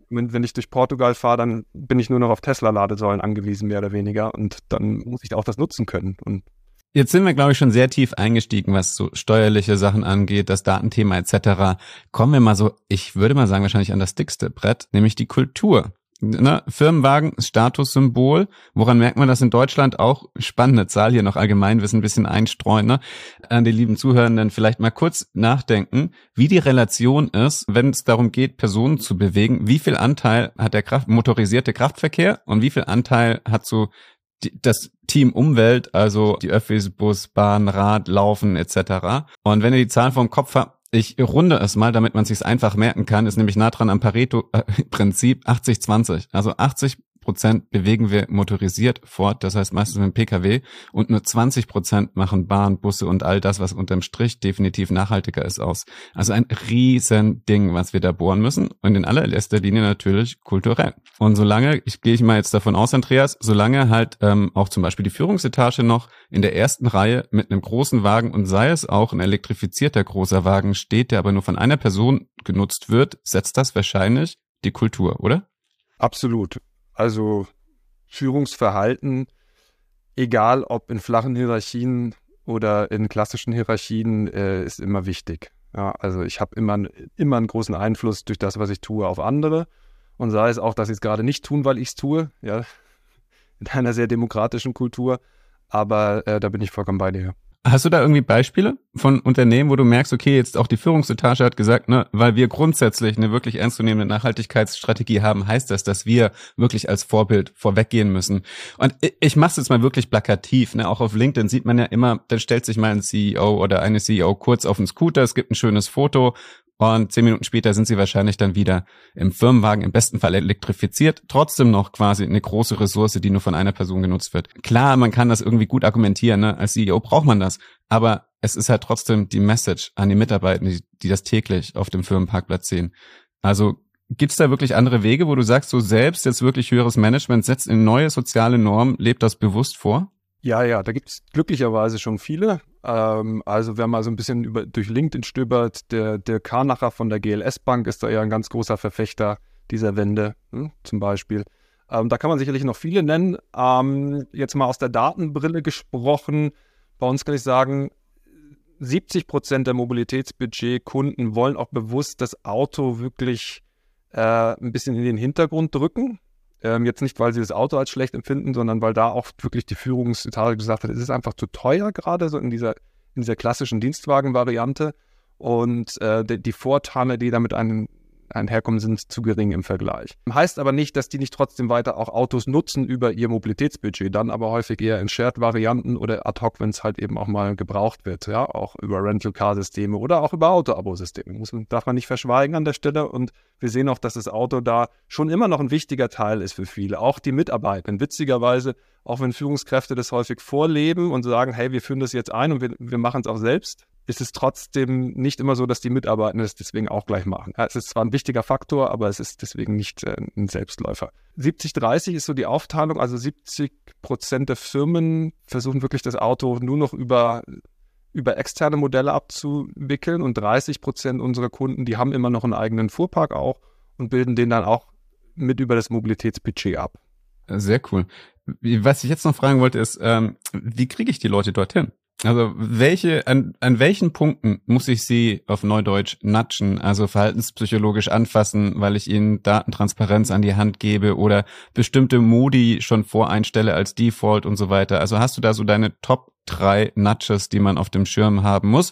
wenn, wenn ich durch Portugal fahre, dann bin ich nur noch auf Tesla-Ladesäulen angewiesen, mehr oder weniger. Und dann muss ich auch das nutzen können. Und Jetzt sind wir, glaube ich, schon sehr tief eingestiegen, was so steuerliche Sachen angeht, das Datenthema etc. Kommen wir mal so, ich würde mal sagen, wahrscheinlich an das dickste Brett, nämlich die Kultur ne, Firmenwagen, Statussymbol. Woran merkt man das in Deutschland auch? Spannende Zahl hier noch Allgemeinwissen ein bisschen einstreuen. Ne? An die lieben Zuhörenden vielleicht mal kurz nachdenken, wie die Relation ist, wenn es darum geht, Personen zu bewegen. Wie viel Anteil hat der Kraft, motorisierte Kraftverkehr und wie viel Anteil hat so die, das Team Umwelt, also die Öffis, Bus, Bahn, Rad, Laufen etc. Und wenn ihr die Zahlen vom Kopf habt, ich runde es mal, damit man sich einfach merken kann, ist nämlich nah dran am Pareto-Prinzip 80-20. Also 80 Prozent bewegen wir motorisiert fort, das heißt meistens mit dem Pkw und nur 20 Prozent machen Bahn, Busse und all das, was unterm Strich definitiv nachhaltiger ist, aus. Also ein riesen was wir da bohren müssen und in allererster Linie natürlich kulturell. Und solange, ich gehe ich mal jetzt davon aus, Andreas, solange halt ähm, auch zum Beispiel die Führungsetage noch in der ersten Reihe mit einem großen Wagen und sei es auch ein elektrifizierter großer Wagen steht, der aber nur von einer Person genutzt wird, setzt das wahrscheinlich die Kultur, oder? Absolut. Also Führungsverhalten, egal ob in flachen Hierarchien oder in klassischen Hierarchien, äh, ist immer wichtig. Ja, also ich habe immer, immer einen großen Einfluss durch das, was ich tue, auf andere. Und sei es auch, dass sie es gerade nicht tun, weil ich es tue, ja, in einer sehr demokratischen Kultur. Aber äh, da bin ich vollkommen bei dir. Hast du da irgendwie Beispiele von Unternehmen, wo du merkst, okay, jetzt auch die Führungsetage hat gesagt, ne, weil wir grundsätzlich eine wirklich ernstzunehmende Nachhaltigkeitsstrategie haben, heißt das, dass wir wirklich als Vorbild vorweggehen müssen. Und ich, mache es jetzt mal wirklich plakativ, ne, auch auf LinkedIn sieht man ja immer, dann stellt sich mal ein CEO oder eine CEO kurz auf den Scooter, es gibt ein schönes Foto und zehn Minuten später sind sie wahrscheinlich dann wieder im Firmenwagen, im besten Fall elektrifiziert. Trotzdem noch quasi eine große Ressource, die nur von einer Person genutzt wird. Klar, man kann das irgendwie gut argumentieren. Ne? Als CEO braucht man das. Aber es ist halt trotzdem die Message an die Mitarbeiter, die, die das täglich auf dem Firmenparkplatz sehen. Also Gibt es da wirklich andere Wege, wo du sagst, so selbst jetzt wirklich höheres Management setzt in neue soziale Normen, lebt das bewusst vor? Ja, ja, da gibt es glücklicherweise schon viele. Ähm, also wer mal so ein bisschen über, durch LinkedIn stöbert, der, der Karnacher von der GLS Bank ist da ja ein ganz großer Verfechter dieser Wende hm, zum Beispiel. Ähm, da kann man sicherlich noch viele nennen. Ähm, jetzt mal aus der Datenbrille gesprochen. Bei uns kann ich sagen, 70 Prozent der Mobilitätsbudget-Kunden wollen auch bewusst das Auto wirklich äh, ein bisschen in den Hintergrund drücken. Ähm, jetzt nicht, weil sie das Auto als schlecht empfinden, sondern weil da auch wirklich die Führungsetage gesagt hat, es ist einfach zu teuer gerade, so in dieser, in dieser klassischen Dienstwagen-Variante. Und äh, die, die Vorteile, die damit ein, einherkommen, sind zu gering im Vergleich. Heißt aber nicht, dass die nicht trotzdem weiter auch Autos nutzen über ihr Mobilitätsbudget, dann aber häufig eher in Shared-Varianten oder ad hoc, wenn es halt eben auch mal gebraucht wird, ja, auch über Rental-Car-Systeme oder auch über Auto-Abo-Systeme. Muss darf man nicht verschweigen an der Stelle und wir sehen auch, dass das Auto da schon immer noch ein wichtiger Teil ist für viele, auch die Mitarbeitenden. Witzigerweise, auch wenn Führungskräfte das häufig vorleben und sagen, hey, wir führen das jetzt ein und wir, wir machen es auch selbst, ist es trotzdem nicht immer so, dass die Mitarbeitenden es deswegen auch gleich machen. Es ist zwar ein wichtiger Faktor, aber es ist deswegen nicht äh, ein Selbstläufer. 70-30 ist so die Aufteilung, also 70 Prozent der Firmen versuchen wirklich das Auto nur noch über über externe Modelle abzuwickeln und 30 Prozent unserer Kunden, die haben immer noch einen eigenen Fuhrpark auch und bilden den dann auch mit über das Mobilitätsbudget ab. Sehr cool. Was ich jetzt noch fragen wollte, ist, ähm, wie kriege ich die Leute dorthin? Also welche, an, an welchen Punkten muss ich sie auf Neudeutsch natschen, also verhaltenspsychologisch anfassen, weil ich ihnen Datentransparenz an die Hand gebe oder bestimmte Modi schon voreinstelle als Default und so weiter. Also hast du da so deine Top drei Nudges, die man auf dem Schirm haben muss,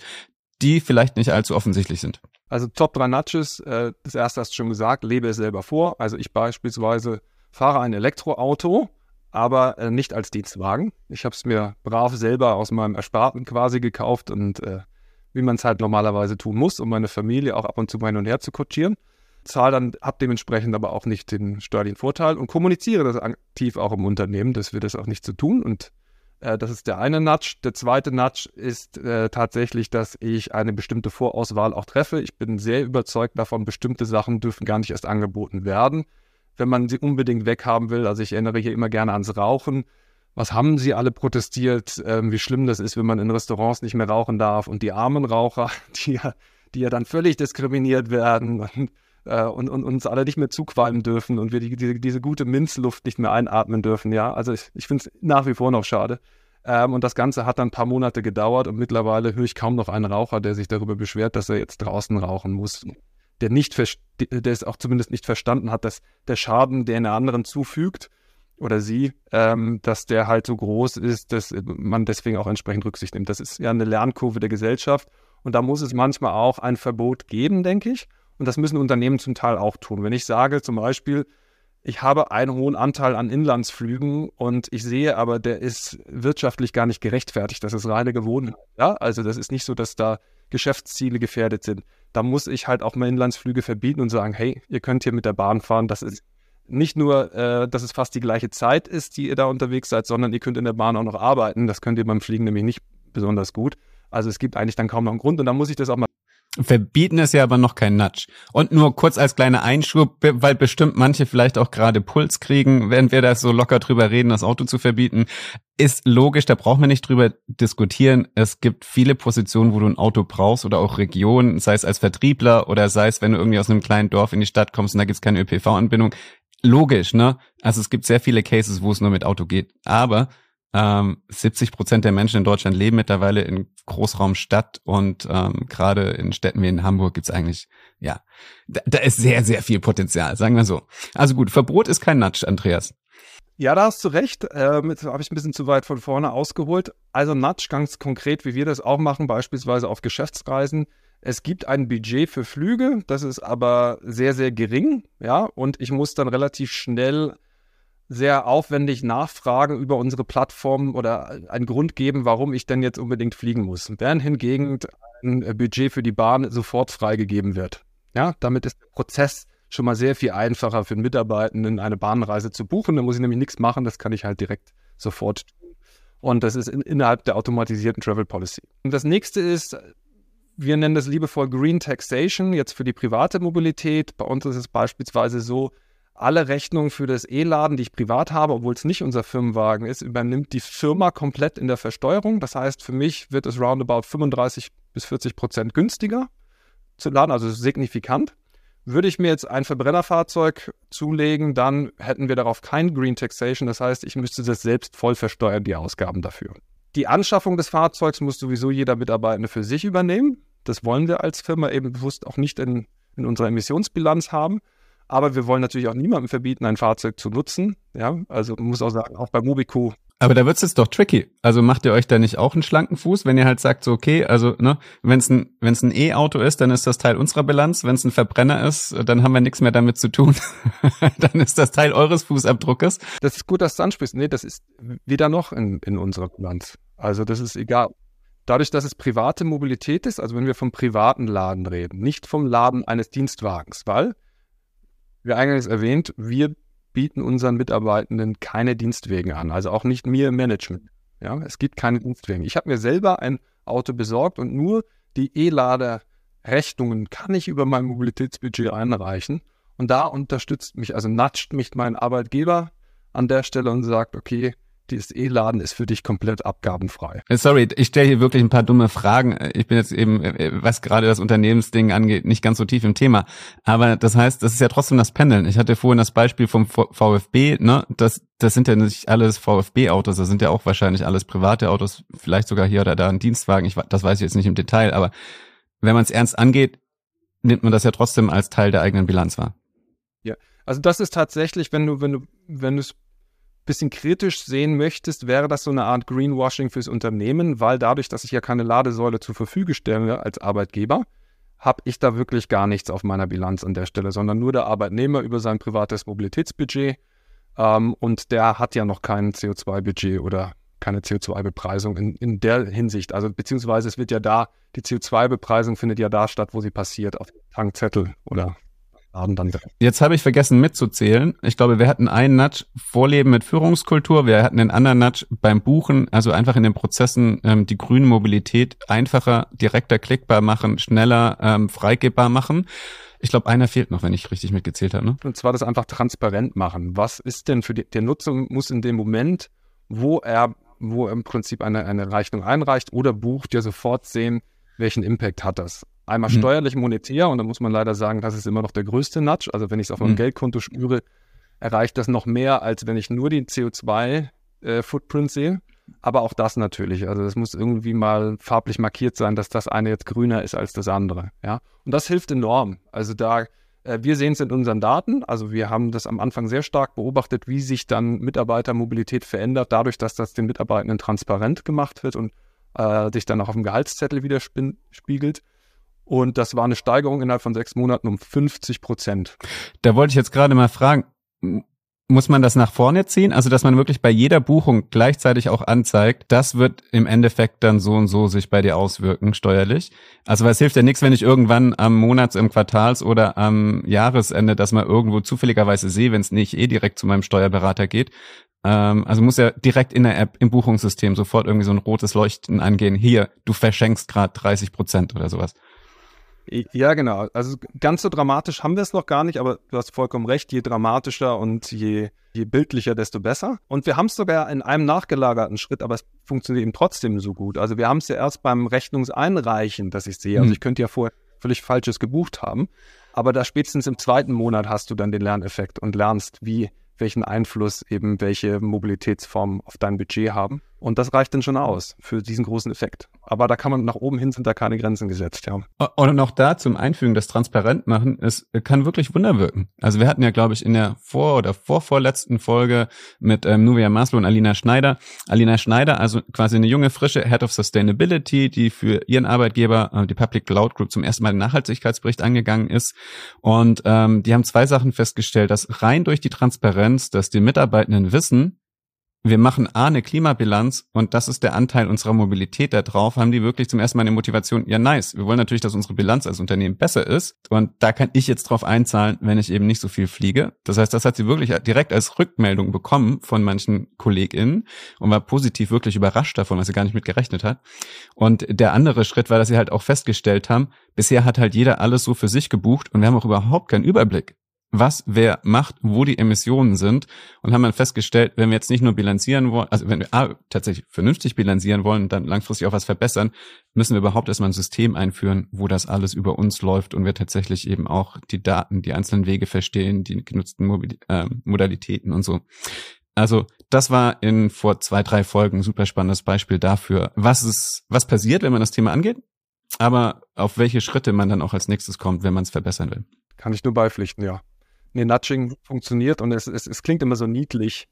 die vielleicht nicht allzu offensichtlich sind? Also Top drei Nudges, äh, das erste hast du schon gesagt, lebe es selber vor. Also ich beispielsweise fahre ein Elektroauto aber äh, nicht als Dienstwagen. Ich habe es mir brav selber aus meinem Ersparten quasi gekauft und äh, wie man es halt normalerweise tun muss, um meine Familie auch ab und zu mal hin und her zu kutschieren. Zahle dann, habe dementsprechend aber auch nicht den steuerlichen Vorteil und kommuniziere das aktiv auch im Unternehmen, dass wir das auch nicht zu so tun. Und äh, das ist der eine Nudge. Der zweite Nudge ist äh, tatsächlich, dass ich eine bestimmte Vorauswahl auch treffe. Ich bin sehr überzeugt davon, bestimmte Sachen dürfen gar nicht erst angeboten werden wenn man sie unbedingt weghaben will. Also ich erinnere hier immer gerne ans Rauchen. Was haben sie alle protestiert, ähm, wie schlimm das ist, wenn man in Restaurants nicht mehr rauchen darf und die armen Raucher, die ja, die ja dann völlig diskriminiert werden und, äh, und, und, uns alle nicht mehr zuqualmen dürfen und wir die, die, diese gute Minzluft nicht mehr einatmen dürfen. Ja, also ich, ich finde es nach wie vor noch schade. Ähm, und das Ganze hat dann ein paar Monate gedauert und mittlerweile höre ich kaum noch einen Raucher, der sich darüber beschwert, dass er jetzt draußen rauchen muss der nicht der es auch zumindest nicht verstanden hat, dass der Schaden, der einer anderen zufügt oder sie, ähm, dass der halt so groß ist, dass man deswegen auch entsprechend Rücksicht nimmt. Das ist ja eine Lernkurve der Gesellschaft und da muss es manchmal auch ein Verbot geben, denke ich. Und das müssen Unternehmen zum Teil auch tun. Wenn ich sage zum Beispiel, ich habe einen hohen Anteil an Inlandsflügen und ich sehe aber, der ist wirtschaftlich gar nicht gerechtfertigt. Das ist reine Gewohnheit. Ja, also das ist nicht so, dass da Geschäftsziele gefährdet sind da muss ich halt auch mal Inlandsflüge verbieten und sagen, hey, ihr könnt hier mit der Bahn fahren. Das ist nicht nur, äh, dass es fast die gleiche Zeit ist, die ihr da unterwegs seid, sondern ihr könnt in der Bahn auch noch arbeiten. Das könnt ihr beim Fliegen nämlich nicht besonders gut. Also es gibt eigentlich dann kaum noch einen Grund und da muss ich das auch mal Verbieten ist ja aber noch kein Nudge. Und nur kurz als kleiner Einschub, weil bestimmt manche vielleicht auch gerade Puls kriegen, während wir da so locker drüber reden, das Auto zu verbieten, ist logisch, da brauchen wir nicht drüber diskutieren. Es gibt viele Positionen, wo du ein Auto brauchst oder auch Regionen, sei es als Vertriebler oder sei es, wenn du irgendwie aus einem kleinen Dorf in die Stadt kommst und da gibt's keine ÖPV-Anbindung. Logisch, ne? Also es gibt sehr viele Cases, wo es nur mit Auto geht. Aber ähm, 70 Prozent der Menschen in Deutschland leben mittlerweile in Großraumstadt und ähm, gerade in Städten wie in Hamburg gibt's eigentlich, ja, da, da ist sehr, sehr viel Potenzial, sagen wir so. Also gut, Verbot ist kein Nudge, Andreas. Ja, da hast du recht. Ähm, jetzt habe ich ein bisschen zu weit von vorne ausgeholt. Also Nudge ganz konkret, wie wir das auch machen, beispielsweise auf Geschäftsreisen. Es gibt ein Budget für Flüge, das ist aber sehr, sehr gering, ja, und ich muss dann relativ schnell sehr aufwendig nachfragen über unsere Plattform oder einen Grund geben, warum ich denn jetzt unbedingt fliegen muss. Während hingegen ein Budget für die Bahn sofort freigegeben wird. Ja, damit ist der Prozess schon mal sehr viel einfacher für den Mitarbeitenden, eine Bahnreise zu buchen. Da muss ich nämlich nichts machen, das kann ich halt direkt sofort tun. Und das ist in, innerhalb der automatisierten Travel Policy. Und das nächste ist, wir nennen das liebevoll Green Taxation, jetzt für die private Mobilität. Bei uns ist es beispielsweise so, alle Rechnungen für das E-Laden, die ich privat habe, obwohl es nicht unser Firmenwagen ist, übernimmt die Firma komplett in der Versteuerung. Das heißt, für mich wird es roundabout 35 bis 40 Prozent günstiger zu laden, also signifikant. Würde ich mir jetzt ein Verbrennerfahrzeug zulegen, dann hätten wir darauf kein Green Taxation. Das heißt, ich müsste das selbst voll versteuern, die Ausgaben dafür. Die Anschaffung des Fahrzeugs muss sowieso jeder Mitarbeitende für sich übernehmen. Das wollen wir als Firma eben bewusst auch nicht in, in unserer Emissionsbilanz haben. Aber wir wollen natürlich auch niemandem verbieten, ein Fahrzeug zu nutzen. Ja, also man muss auch sagen, auch bei Mobico Aber da wird's jetzt doch tricky. Also macht ihr euch da nicht auch einen schlanken Fuß, wenn ihr halt sagt, so okay, also ne, wenn es ein wenn es ein E-Auto ist, dann ist das Teil unserer Bilanz. Wenn es ein Verbrenner ist, dann haben wir nichts mehr damit zu tun. dann ist das Teil eures Fußabdruckes. Das ist gut, dass du ansprichst. Nee, das ist wieder noch in, in unserer Bilanz. Also das ist egal. Dadurch, dass es private Mobilität ist, also wenn wir vom privaten Laden reden, nicht vom Laden eines Dienstwagens, weil, wie eingangs erwähnt, wir bieten unseren Mitarbeitenden keine Dienstwegen an, also auch nicht mir im Management. Ja, es gibt keine Dienstwegen. Ich habe mir selber ein Auto besorgt und nur die E-Lader-Rechnungen kann ich über mein Mobilitätsbudget einreichen. Und da unterstützt mich, also natscht mich mein Arbeitgeber an der Stelle und sagt, okay, dieses E-Laden ist für dich komplett abgabenfrei. Äh, sorry, ich stelle hier wirklich ein paar dumme Fragen. Ich bin jetzt eben, äh, was gerade das Unternehmensding angeht, nicht ganz so tief im Thema. Aber das heißt, das ist ja trotzdem das Pendeln. Ich hatte vorhin das Beispiel vom VfB, ne? Das, das sind ja nicht alles VfB-Autos, das sind ja auch wahrscheinlich alles private Autos, vielleicht sogar hier oder da ein Dienstwagen. Ich, das weiß ich jetzt nicht im Detail, aber wenn man es ernst angeht, nimmt man das ja trotzdem als Teil der eigenen Bilanz wahr. Ja, also das ist tatsächlich, wenn du, wenn du, wenn du es bisschen kritisch sehen möchtest, wäre das so eine Art Greenwashing fürs Unternehmen, weil dadurch, dass ich ja keine Ladesäule zur Verfügung stelle als Arbeitgeber, habe ich da wirklich gar nichts auf meiner Bilanz an der Stelle, sondern nur der Arbeitnehmer über sein privates Mobilitätsbudget. Ähm, und der hat ja noch kein CO2-Budget oder keine CO2-Bepreisung in, in der Hinsicht. Also beziehungsweise es wird ja da, die CO2-Bepreisung findet ja da statt, wo sie passiert, auf Tankzettel oder Abend dann direkt. Jetzt habe ich vergessen mitzuzählen. Ich glaube, wir hatten einen Nudge Vorleben mit Führungskultur. Wir hatten den anderen Nudge beim Buchen, also einfach in den Prozessen ähm, die grüne Mobilität einfacher, direkter klickbar machen, schneller ähm, freigebbar machen. Ich glaube, einer fehlt noch, wenn ich richtig mitgezählt habe. Ne? Und zwar das einfach transparent machen. Was ist denn für die, der Nutzer muss in dem Moment, wo er, wo er im Prinzip eine, eine Rechnung einreicht oder bucht, ja sofort sehen, welchen Impact hat das. Einmal mhm. steuerlich monetär und da muss man leider sagen, das ist immer noch der größte Nudge. Also wenn ich es auf meinem mhm. Geldkonto spüre, erreicht das noch mehr, als wenn ich nur den CO2-Footprint äh, sehe. Aber auch das natürlich. Also das muss irgendwie mal farblich markiert sein, dass das eine jetzt grüner ist als das andere. Ja, und das hilft enorm. Also da äh, wir sehen es in unseren Daten. Also wir haben das am Anfang sehr stark beobachtet, wie sich dann Mitarbeitermobilität verändert, dadurch, dass das den Mitarbeitenden transparent gemacht wird und äh, sich dann auch auf dem Gehaltszettel widerspiegelt. Und das war eine Steigerung innerhalb von sechs Monaten um 50 Prozent. Da wollte ich jetzt gerade mal fragen, muss man das nach vorne ziehen? Also, dass man wirklich bei jeder Buchung gleichzeitig auch anzeigt, das wird im Endeffekt dann so und so sich bei dir auswirken, steuerlich. Also, weil es hilft ja nichts, wenn ich irgendwann am Monats-, im Quartals- oder am Jahresende das mal irgendwo zufälligerweise sehe, wenn es nicht eh direkt zu meinem Steuerberater geht. Ähm, also muss ja direkt in der App, im Buchungssystem sofort irgendwie so ein rotes Leuchten angehen. Hier, du verschenkst gerade 30 Prozent oder sowas. Ja, genau. Also ganz so dramatisch haben wir es noch gar nicht, aber du hast vollkommen recht. Je dramatischer und je, je bildlicher, desto besser. Und wir haben es sogar in einem nachgelagerten Schritt, aber es funktioniert eben trotzdem so gut. Also wir haben es ja erst beim Rechnungseinreichen, dass ich sehe. Also hm. ich könnte ja vorher völlig Falsches gebucht haben. Aber da spätestens im zweiten Monat hast du dann den Lerneffekt und lernst, wie welchen Einfluss eben welche Mobilitätsformen auf dein Budget haben. Und das reicht dann schon aus für diesen großen Effekt. Aber da kann man nach oben hin sind da keine Grenzen gesetzt, ja. Und auch da zum Einfügen, das transparent machen, es kann wirklich Wunder wirken. Also wir hatten ja, glaube ich, in der vor- oder vorvorletzten Folge mit ähm, Nuvia Maslow und Alina Schneider. Alina Schneider, also quasi eine junge, frische Head of Sustainability, die für ihren Arbeitgeber, äh, die Public Cloud Group, zum ersten Mal den Nachhaltigkeitsbericht angegangen ist. Und ähm, die haben zwei Sachen festgestellt, dass rein durch die Transparenz, dass die Mitarbeitenden wissen, wir machen A, eine Klimabilanz und das ist der Anteil unserer Mobilität da drauf, haben die wirklich zum ersten Mal eine Motivation, ja nice, wir wollen natürlich, dass unsere Bilanz als Unternehmen besser ist und da kann ich jetzt drauf einzahlen, wenn ich eben nicht so viel fliege. Das heißt, das hat sie wirklich direkt als Rückmeldung bekommen von manchen KollegInnen und war positiv wirklich überrascht davon, was sie gar nicht mit gerechnet hat. Und der andere Schritt war, dass sie halt auch festgestellt haben, bisher hat halt jeder alles so für sich gebucht und wir haben auch überhaupt keinen Überblick was wer macht, wo die Emissionen sind und haben dann festgestellt, wenn wir jetzt nicht nur bilanzieren wollen, also wenn wir A, tatsächlich vernünftig bilanzieren wollen und dann langfristig auch was verbessern, müssen wir überhaupt erstmal ein System einführen, wo das alles über uns läuft und wir tatsächlich eben auch die Daten, die einzelnen Wege verstehen, die genutzten Mobil äh, Modalitäten und so. Also das war in vor zwei, drei Folgen ein super spannendes Beispiel dafür, was ist, was passiert, wenn man das Thema angeht, aber auf welche Schritte man dann auch als nächstes kommt, wenn man es verbessern will. Kann ich nur beipflichten, ja nee, Nudging funktioniert und es, es, es klingt immer so niedlich.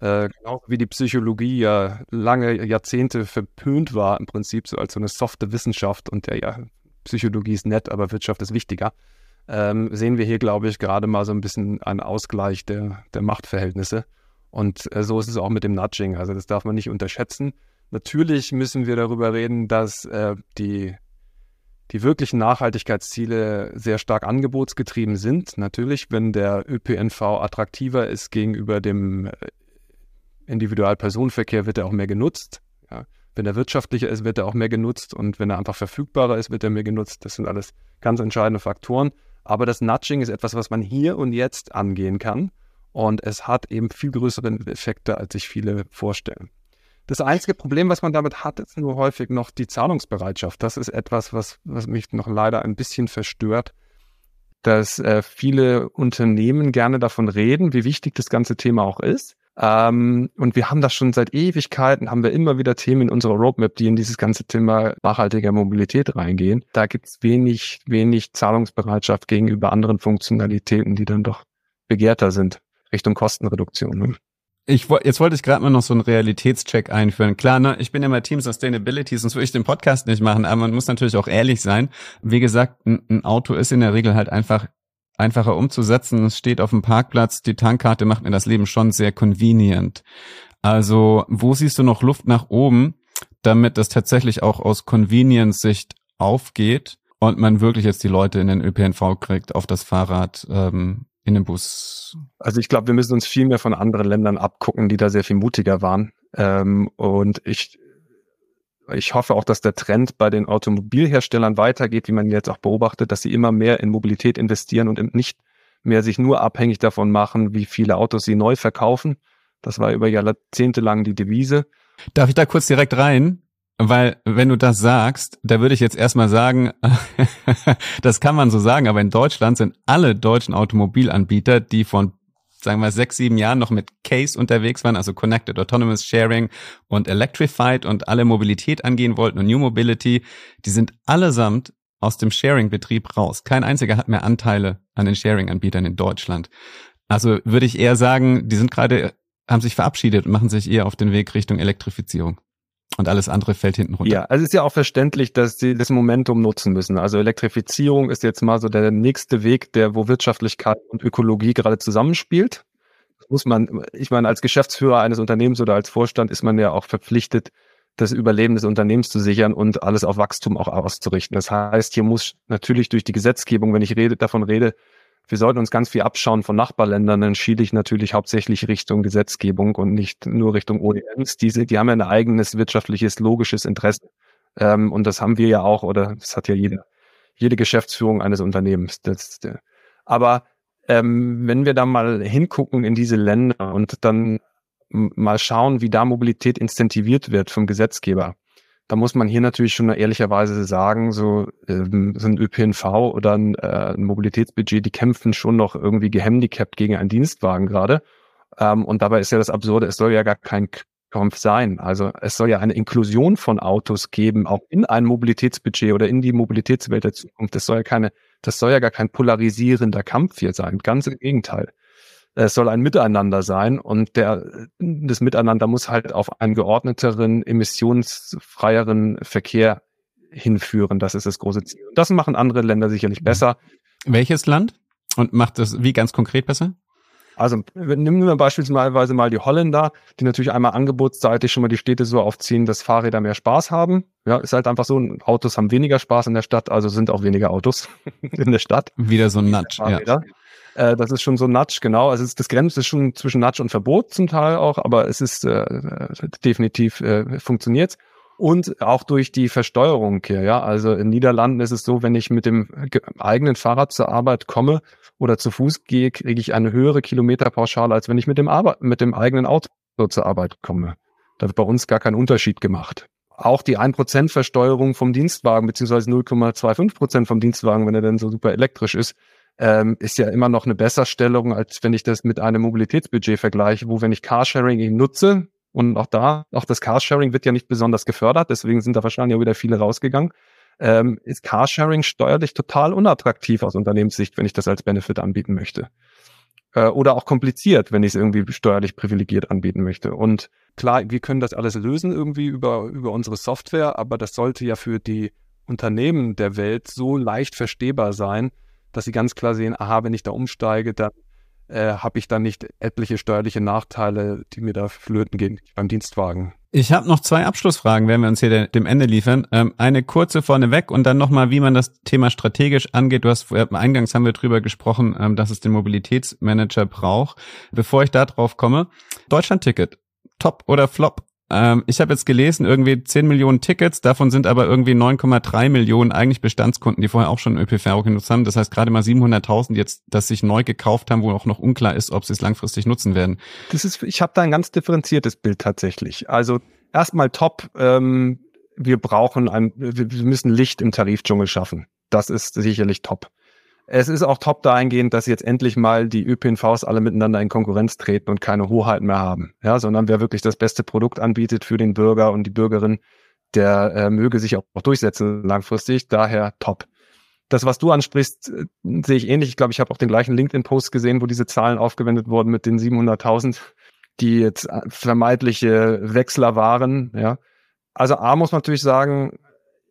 Äh, genau wie die Psychologie ja lange Jahrzehnte verpönt war, im Prinzip so als so eine softe Wissenschaft und der ja, Psychologie ist nett, aber Wirtschaft ist wichtiger, ähm, sehen wir hier, glaube ich, gerade mal so ein bisschen einen Ausgleich der, der Machtverhältnisse. Und äh, so ist es auch mit dem Nudging. Also das darf man nicht unterschätzen. Natürlich müssen wir darüber reden, dass äh, die die wirklichen Nachhaltigkeitsziele sehr stark angebotsgetrieben sind. Natürlich, wenn der ÖPNV attraktiver ist gegenüber dem äh, Individualpersonenverkehr, wird er auch mehr genutzt. Ja. Wenn er wirtschaftlicher ist, wird er auch mehr genutzt und wenn er einfach verfügbarer ist, wird er mehr genutzt. Das sind alles ganz entscheidende Faktoren. Aber das Nudging ist etwas, was man hier und jetzt angehen kann und es hat eben viel größere Effekte, als sich viele vorstellen. Das einzige Problem, was man damit hat, ist nur häufig noch die Zahlungsbereitschaft. Das ist etwas, was, was mich noch leider ein bisschen verstört, dass äh, viele Unternehmen gerne davon reden, wie wichtig das ganze Thema auch ist. Ähm, und wir haben das schon seit Ewigkeiten, haben wir immer wieder Themen in unserer Roadmap, die in dieses ganze Thema nachhaltiger Mobilität reingehen. Da gibt es wenig, wenig Zahlungsbereitschaft gegenüber anderen Funktionalitäten, die dann doch begehrter sind, Richtung Kostenreduktion. Ich, jetzt wollte ich gerade mal noch so einen Realitätscheck einführen. Klar, ne, ich bin immer Team Sustainability, sonst würde ich den Podcast nicht machen, aber man muss natürlich auch ehrlich sein. Wie gesagt, ein, ein Auto ist in der Regel halt einfach einfacher umzusetzen. Es steht auf dem Parkplatz, die Tankkarte macht mir das Leben schon sehr convenient. Also, wo siehst du noch Luft nach oben, damit das tatsächlich auch aus Convenience-Sicht aufgeht und man wirklich jetzt die Leute in den ÖPNV kriegt, auf das Fahrrad, ähm, in den Bus? Also ich glaube, wir müssen uns viel mehr von anderen Ländern abgucken, die da sehr viel mutiger waren. Ähm, und ich, ich hoffe auch, dass der Trend bei den Automobilherstellern weitergeht, wie man jetzt auch beobachtet, dass sie immer mehr in Mobilität investieren und nicht mehr sich nur abhängig davon machen, wie viele Autos sie neu verkaufen. Das war über Jahrzehnte lang die Devise. Darf ich da kurz direkt rein? Weil, wenn du das sagst, da würde ich jetzt erstmal sagen, das kann man so sagen, aber in Deutschland sind alle deutschen Automobilanbieter, die von, sagen wir, sechs, sieben Jahren noch mit Case unterwegs waren, also Connected Autonomous Sharing und Electrified und alle Mobilität angehen wollten und New Mobility, die sind allesamt aus dem Sharing-Betrieb raus. Kein einziger hat mehr Anteile an den Sharing-Anbietern in Deutschland. Also würde ich eher sagen, die sind gerade, haben sich verabschiedet und machen sich eher auf den Weg Richtung Elektrifizierung. Und alles andere fällt hinten runter. Ja, also es ist ja auch verständlich, dass sie das Momentum nutzen müssen. Also Elektrifizierung ist jetzt mal so der nächste Weg, der, wo Wirtschaftlichkeit und Ökologie gerade zusammenspielt. Das muss man, ich meine, als Geschäftsführer eines Unternehmens oder als Vorstand ist man ja auch verpflichtet, das Überleben des Unternehmens zu sichern und alles auf Wachstum auch auszurichten. Das heißt, hier muss natürlich durch die Gesetzgebung, wenn ich rede, davon rede, wir sollten uns ganz viel abschauen von Nachbarländern, dann schiele ich natürlich hauptsächlich Richtung Gesetzgebung und nicht nur Richtung OEMs. Diese, die haben ja ein eigenes wirtschaftliches, logisches Interesse. Ähm, und das haben wir ja auch, oder das hat ja jede, jede Geschäftsführung eines Unternehmens. Das, äh, aber ähm, wenn wir da mal hingucken in diese Länder und dann mal schauen, wie da Mobilität incentiviert wird vom Gesetzgeber, da muss man hier natürlich schon ehrlicherweise sagen, so, ähm, so ein ÖPNV oder ein, äh, ein Mobilitätsbudget, die kämpfen schon noch irgendwie gehandicapt gegen einen Dienstwagen gerade. Ähm, und dabei ist ja das Absurde, es soll ja gar kein Kampf sein. Also es soll ja eine Inklusion von Autos geben, auch in ein Mobilitätsbudget oder in die Mobilitätswelt der Zukunft. Das soll ja keine, das soll ja gar kein polarisierender Kampf hier sein. Ganz im Gegenteil. Es soll ein Miteinander sein und der, das Miteinander muss halt auf einen geordneteren, emissionsfreieren Verkehr hinführen. Das ist das große Ziel. Das machen andere Länder sicherlich besser. Welches Land? Und macht das wie ganz konkret besser? Also nehmen wir beispielsweise mal die Holländer, die natürlich einmal angebotsseitig schon mal die Städte so aufziehen, dass Fahrräder mehr Spaß haben. Ja, ist halt einfach so, Autos haben weniger Spaß in der Stadt, also sind auch weniger Autos in der Stadt. Wieder so ein Nudge, ja. Äh, das ist schon so Nudge, genau. Also das Grenze ist schon zwischen Nudge und Verbot zum Teil auch, aber es ist äh, definitiv äh, funktioniert. Und auch durch die Versteuerung hier, ja. Also in Niederlanden ist es so, wenn ich mit dem eigenen Fahrrad zur Arbeit komme oder zu Fuß gehe, kriege ich eine höhere Kilometerpauschale, als wenn ich mit dem, Arbeit, mit dem eigenen Auto zur Arbeit komme. Da wird bei uns gar kein Unterschied gemacht. Auch die 1% Versteuerung vom Dienstwagen, beziehungsweise 0,25% vom Dienstwagen, wenn er denn so super elektrisch ist, ähm, ist ja immer noch eine Besserstellung, als wenn ich das mit einem Mobilitätsbudget vergleiche, wo wenn ich Carsharing eben nutze, und auch da, auch das Carsharing wird ja nicht besonders gefördert, deswegen sind da wahrscheinlich auch wieder viele rausgegangen, ähm, ist Carsharing steuerlich total unattraktiv aus Unternehmenssicht, wenn ich das als Benefit anbieten möchte. Äh, oder auch kompliziert, wenn ich es irgendwie steuerlich privilegiert anbieten möchte. Und klar, wir können das alles lösen irgendwie über, über unsere Software, aber das sollte ja für die Unternehmen der Welt so leicht verstehbar sein, dass sie ganz klar sehen, aha, wenn ich da umsteige, dann äh, habe ich dann nicht etliche steuerliche Nachteile, die mir da flöten gehen beim Dienstwagen. Ich habe noch zwei Abschlussfragen, werden wir uns hier dem Ende liefern. Ähm, eine kurze vorneweg und dann nochmal, wie man das Thema strategisch angeht. Du hast eingangs haben wir drüber gesprochen, ähm, dass es den Mobilitätsmanager braucht. Bevor ich da drauf komme, Deutschland-Ticket, top oder flop? Ähm, ich habe jetzt gelesen, irgendwie 10 Millionen Tickets, davon sind aber irgendwie 9,3 Millionen eigentlich Bestandskunden, die vorher auch schon ÖPV genutzt haben. Das heißt gerade mal 700.000 jetzt, dass sich neu gekauft haben, wo auch noch unklar ist, ob sie es langfristig nutzen werden. Das ist, ich habe da ein ganz differenziertes Bild tatsächlich. Also erstmal top, ähm, wir brauchen ein, wir müssen Licht im Tarifdschungel schaffen. Das ist sicherlich top. Es ist auch top dahingehend, dass jetzt endlich mal die ÖPNVs alle miteinander in Konkurrenz treten und keine Hoheit mehr haben. Ja, sondern wer wirklich das beste Produkt anbietet für den Bürger und die Bürgerin, der äh, möge sich auch, auch durchsetzen langfristig. Daher top. Das, was du ansprichst, äh, sehe ich ähnlich. Ich glaube, ich habe auch den gleichen LinkedIn-Post gesehen, wo diese Zahlen aufgewendet wurden mit den 700.000, die jetzt äh, vermeintliche Wechsler waren. Ja, also A muss man natürlich sagen,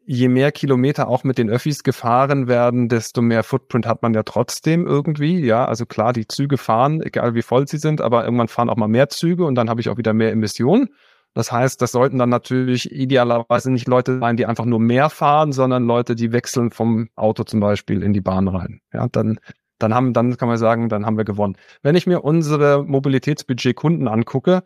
je mehr Kilometer auch mit den Öffis gefahren werden, desto mehr Footprint hat man ja trotzdem irgendwie. Ja, also klar, die Züge fahren, egal wie voll sie sind, aber irgendwann fahren auch mal mehr Züge und dann habe ich auch wieder mehr Emissionen. Das heißt, das sollten dann natürlich idealerweise nicht Leute sein, die einfach nur mehr fahren, sondern Leute, die wechseln vom Auto zum Beispiel in die Bahn rein. Ja, dann, dann haben, dann kann man sagen, dann haben wir gewonnen. Wenn ich mir unsere Mobilitätsbudget Kunden angucke,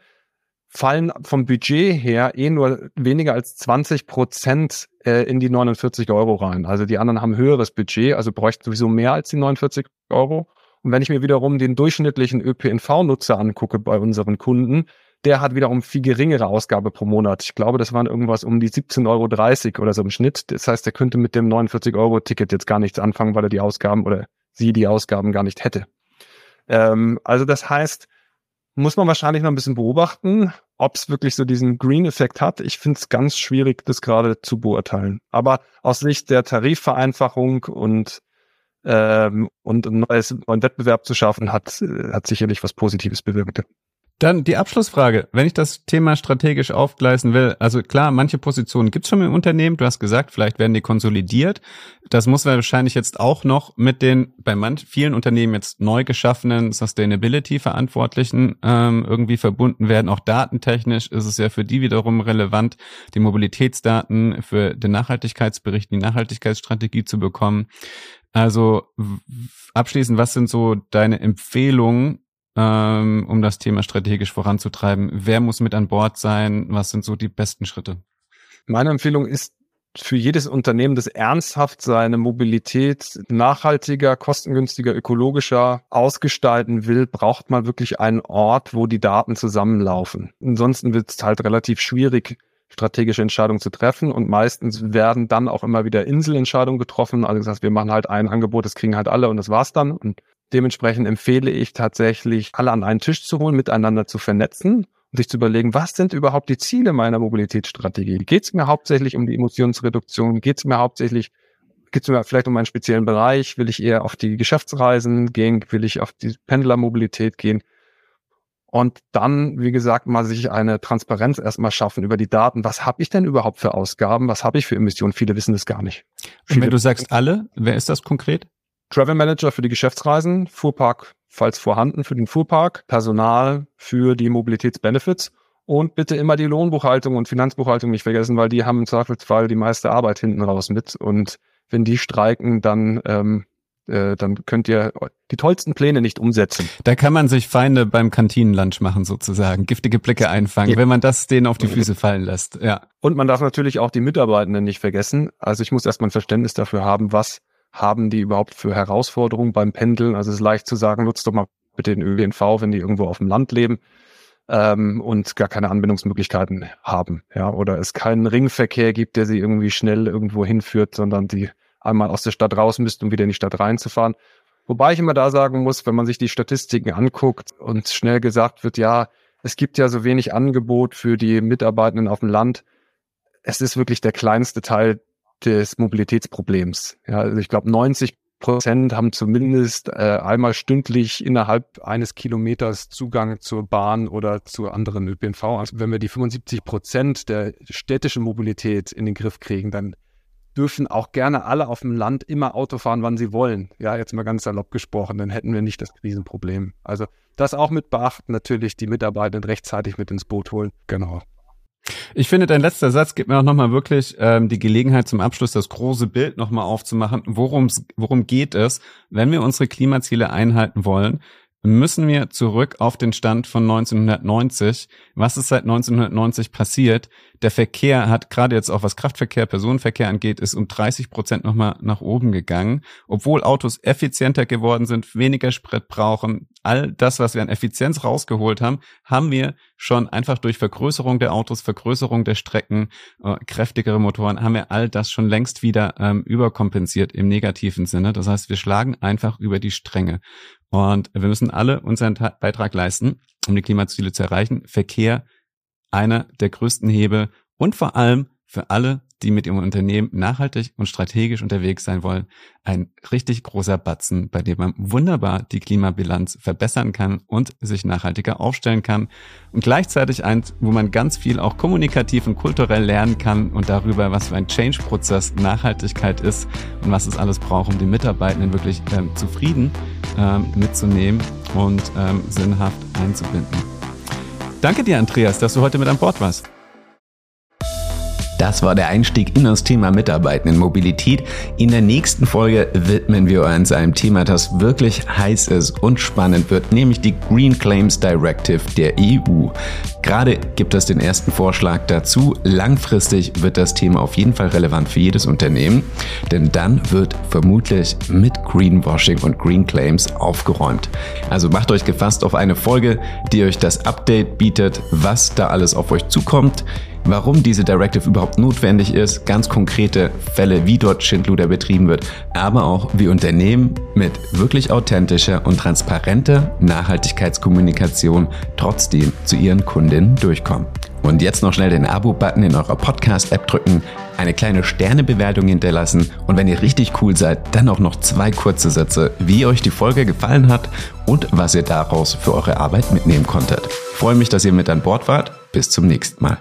fallen vom Budget her eh nur weniger als 20 Prozent äh, in die 49 Euro rein. Also die anderen haben höheres Budget, also bräuchten sowieso mehr als die 49 Euro. Und wenn ich mir wiederum den durchschnittlichen ÖPNV-Nutzer angucke bei unseren Kunden, der hat wiederum viel geringere Ausgabe pro Monat. Ich glaube, das waren irgendwas um die 17,30 Euro oder so im Schnitt. Das heißt, er könnte mit dem 49 Euro Ticket jetzt gar nichts anfangen, weil er die Ausgaben oder sie die Ausgaben gar nicht hätte. Ähm, also das heißt, muss man wahrscheinlich noch ein bisschen beobachten, ob es wirklich so diesen Green-Effekt hat. Ich finde es ganz schwierig, das gerade zu beurteilen. Aber aus Sicht der Tarifvereinfachung und ähm, und ein neues, neuen Wettbewerb zu schaffen, hat, hat sicherlich was Positives bewirkt. Dann die Abschlussfrage. Wenn ich das Thema strategisch aufgleisen will, also klar, manche Positionen gibt's schon im Unternehmen. Du hast gesagt, vielleicht werden die konsolidiert. Das muss wahrscheinlich jetzt auch noch mit den bei manch, vielen Unternehmen jetzt neu geschaffenen Sustainability-Verantwortlichen ähm, irgendwie verbunden werden. Auch datentechnisch ist es ja für die wiederum relevant, die Mobilitätsdaten für den Nachhaltigkeitsbericht, die Nachhaltigkeitsstrategie zu bekommen. Also abschließend, was sind so deine Empfehlungen, ähm, um das Thema strategisch voranzutreiben? Wer muss mit an Bord sein? Was sind so die besten Schritte? Meine Empfehlung ist für jedes Unternehmen, das ernsthaft seine Mobilität nachhaltiger, kostengünstiger, ökologischer ausgestalten will, braucht man wirklich einen Ort, wo die Daten zusammenlaufen. Ansonsten wird es halt relativ schwierig, strategische Entscheidungen zu treffen und meistens werden dann auch immer wieder Inselentscheidungen getroffen. Also das heißt, wir machen halt ein Angebot, das kriegen halt alle und das war's dann. Und Dementsprechend empfehle ich tatsächlich, alle an einen Tisch zu holen, miteinander zu vernetzen und sich zu überlegen, was sind überhaupt die Ziele meiner Mobilitätsstrategie? Geht es mir hauptsächlich um die Emissionsreduktion? Geht es mir hauptsächlich, geht es mir vielleicht um einen speziellen Bereich? Will ich eher auf die Geschäftsreisen gehen? Will ich auf die Pendlermobilität gehen? Und dann, wie gesagt, mal sich eine Transparenz erstmal schaffen über die Daten. Was habe ich denn überhaupt für Ausgaben? Was habe ich für Emissionen? Viele wissen das gar nicht. Und wenn du sagst alle, wer ist das konkret? Travel Manager für die Geschäftsreisen, Fuhrpark, falls vorhanden, für den Fuhrpark, Personal für die Mobilitätsbenefits und bitte immer die Lohnbuchhaltung und Finanzbuchhaltung nicht vergessen, weil die haben im Zweifelsfall die meiste Arbeit hinten raus mit. Und wenn die streiken, dann, ähm, äh, dann könnt ihr die tollsten Pläne nicht umsetzen. Da kann man sich Feinde beim Kantinenlunch machen sozusagen, giftige Blicke einfangen, ja. wenn man das denen auf die Füße fallen lässt. Ja. Und man darf natürlich auch die Mitarbeitenden nicht vergessen. Also ich muss erstmal ein Verständnis dafür haben, was haben die überhaupt für Herausforderungen beim Pendeln? Also es ist leicht zu sagen, nutzt doch mal bitte den ÖPNV, wenn die irgendwo auf dem Land leben ähm, und gar keine Anbindungsmöglichkeiten haben, ja, oder es keinen Ringverkehr gibt, der sie irgendwie schnell irgendwo hinführt, sondern die einmal aus der Stadt raus müssten, um wieder in die Stadt reinzufahren. Wobei ich immer da sagen muss, wenn man sich die Statistiken anguckt und schnell gesagt wird, ja, es gibt ja so wenig Angebot für die Mitarbeitenden auf dem Land. Es ist wirklich der kleinste Teil des Mobilitätsproblems. Ja, also ich glaube, 90 Prozent haben zumindest äh, einmal stündlich innerhalb eines Kilometers Zugang zur Bahn oder zu anderen ÖPNV. Also wenn wir die 75 Prozent der städtischen Mobilität in den Griff kriegen, dann dürfen auch gerne alle auf dem Land immer Auto fahren, wann sie wollen. Ja, jetzt mal ganz salopp gesprochen, dann hätten wir nicht das Krisenproblem. Also das auch mit beachten, natürlich die Mitarbeiter rechtzeitig mit ins Boot holen. Genau. Ich finde, dein letzter Satz gibt mir auch nochmal wirklich ähm, die Gelegenheit zum Abschluss, das große Bild nochmal aufzumachen. Worum, worum geht es, wenn wir unsere Klimaziele einhalten wollen? müssen wir zurück auf den Stand von 1990. Was ist seit 1990 passiert? Der Verkehr hat gerade jetzt auch was Kraftverkehr, Personenverkehr angeht, ist um 30 Prozent nochmal nach oben gegangen. Obwohl Autos effizienter geworden sind, weniger Sprit brauchen, all das, was wir an Effizienz rausgeholt haben, haben wir schon einfach durch Vergrößerung der Autos, Vergrößerung der Strecken, äh, kräftigere Motoren, haben wir all das schon längst wieder ähm, überkompensiert im negativen Sinne. Das heißt, wir schlagen einfach über die Stränge. Und wir müssen alle unseren Beitrag leisten, um die Klimaziele zu erreichen. Verkehr einer der größten Hebel und vor allem für alle, die mit ihrem Unternehmen nachhaltig und strategisch unterwegs sein wollen, ein richtig großer Batzen, bei dem man wunderbar die Klimabilanz verbessern kann und sich nachhaltiger aufstellen kann. Und gleichzeitig eins, wo man ganz viel auch kommunikativ und kulturell lernen kann und darüber, was für ein Change-Prozess Nachhaltigkeit ist und was es alles braucht, um die Mitarbeitenden wirklich ähm, zufrieden ähm, mitzunehmen und ähm, sinnhaft einzubinden. Danke dir, Andreas, dass du heute mit an Bord warst. Das war der Einstieg in das Thema Mitarbeiten in Mobilität. In der nächsten Folge widmen wir uns einem Thema, das wirklich heiß ist und spannend wird, nämlich die Green Claims Directive der EU. Gerade gibt es den ersten Vorschlag dazu. Langfristig wird das Thema auf jeden Fall relevant für jedes Unternehmen, denn dann wird vermutlich mit Greenwashing und Green Claims aufgeräumt. Also macht euch gefasst auf eine Folge, die euch das Update bietet, was da alles auf euch zukommt warum diese Directive überhaupt notwendig ist, ganz konkrete Fälle, wie dort Schindluder betrieben wird, aber auch wie Unternehmen mit wirklich authentischer und transparenter Nachhaltigkeitskommunikation trotzdem zu ihren Kundinnen durchkommen. Und jetzt noch schnell den Abo-Button in eurer Podcast-App drücken, eine kleine Sternebewertung hinterlassen und wenn ihr richtig cool seid, dann auch noch zwei kurze Sätze, wie euch die Folge gefallen hat und was ihr daraus für eure Arbeit mitnehmen konntet. Ich freue mich, dass ihr mit an Bord wart. Bis zum nächsten Mal.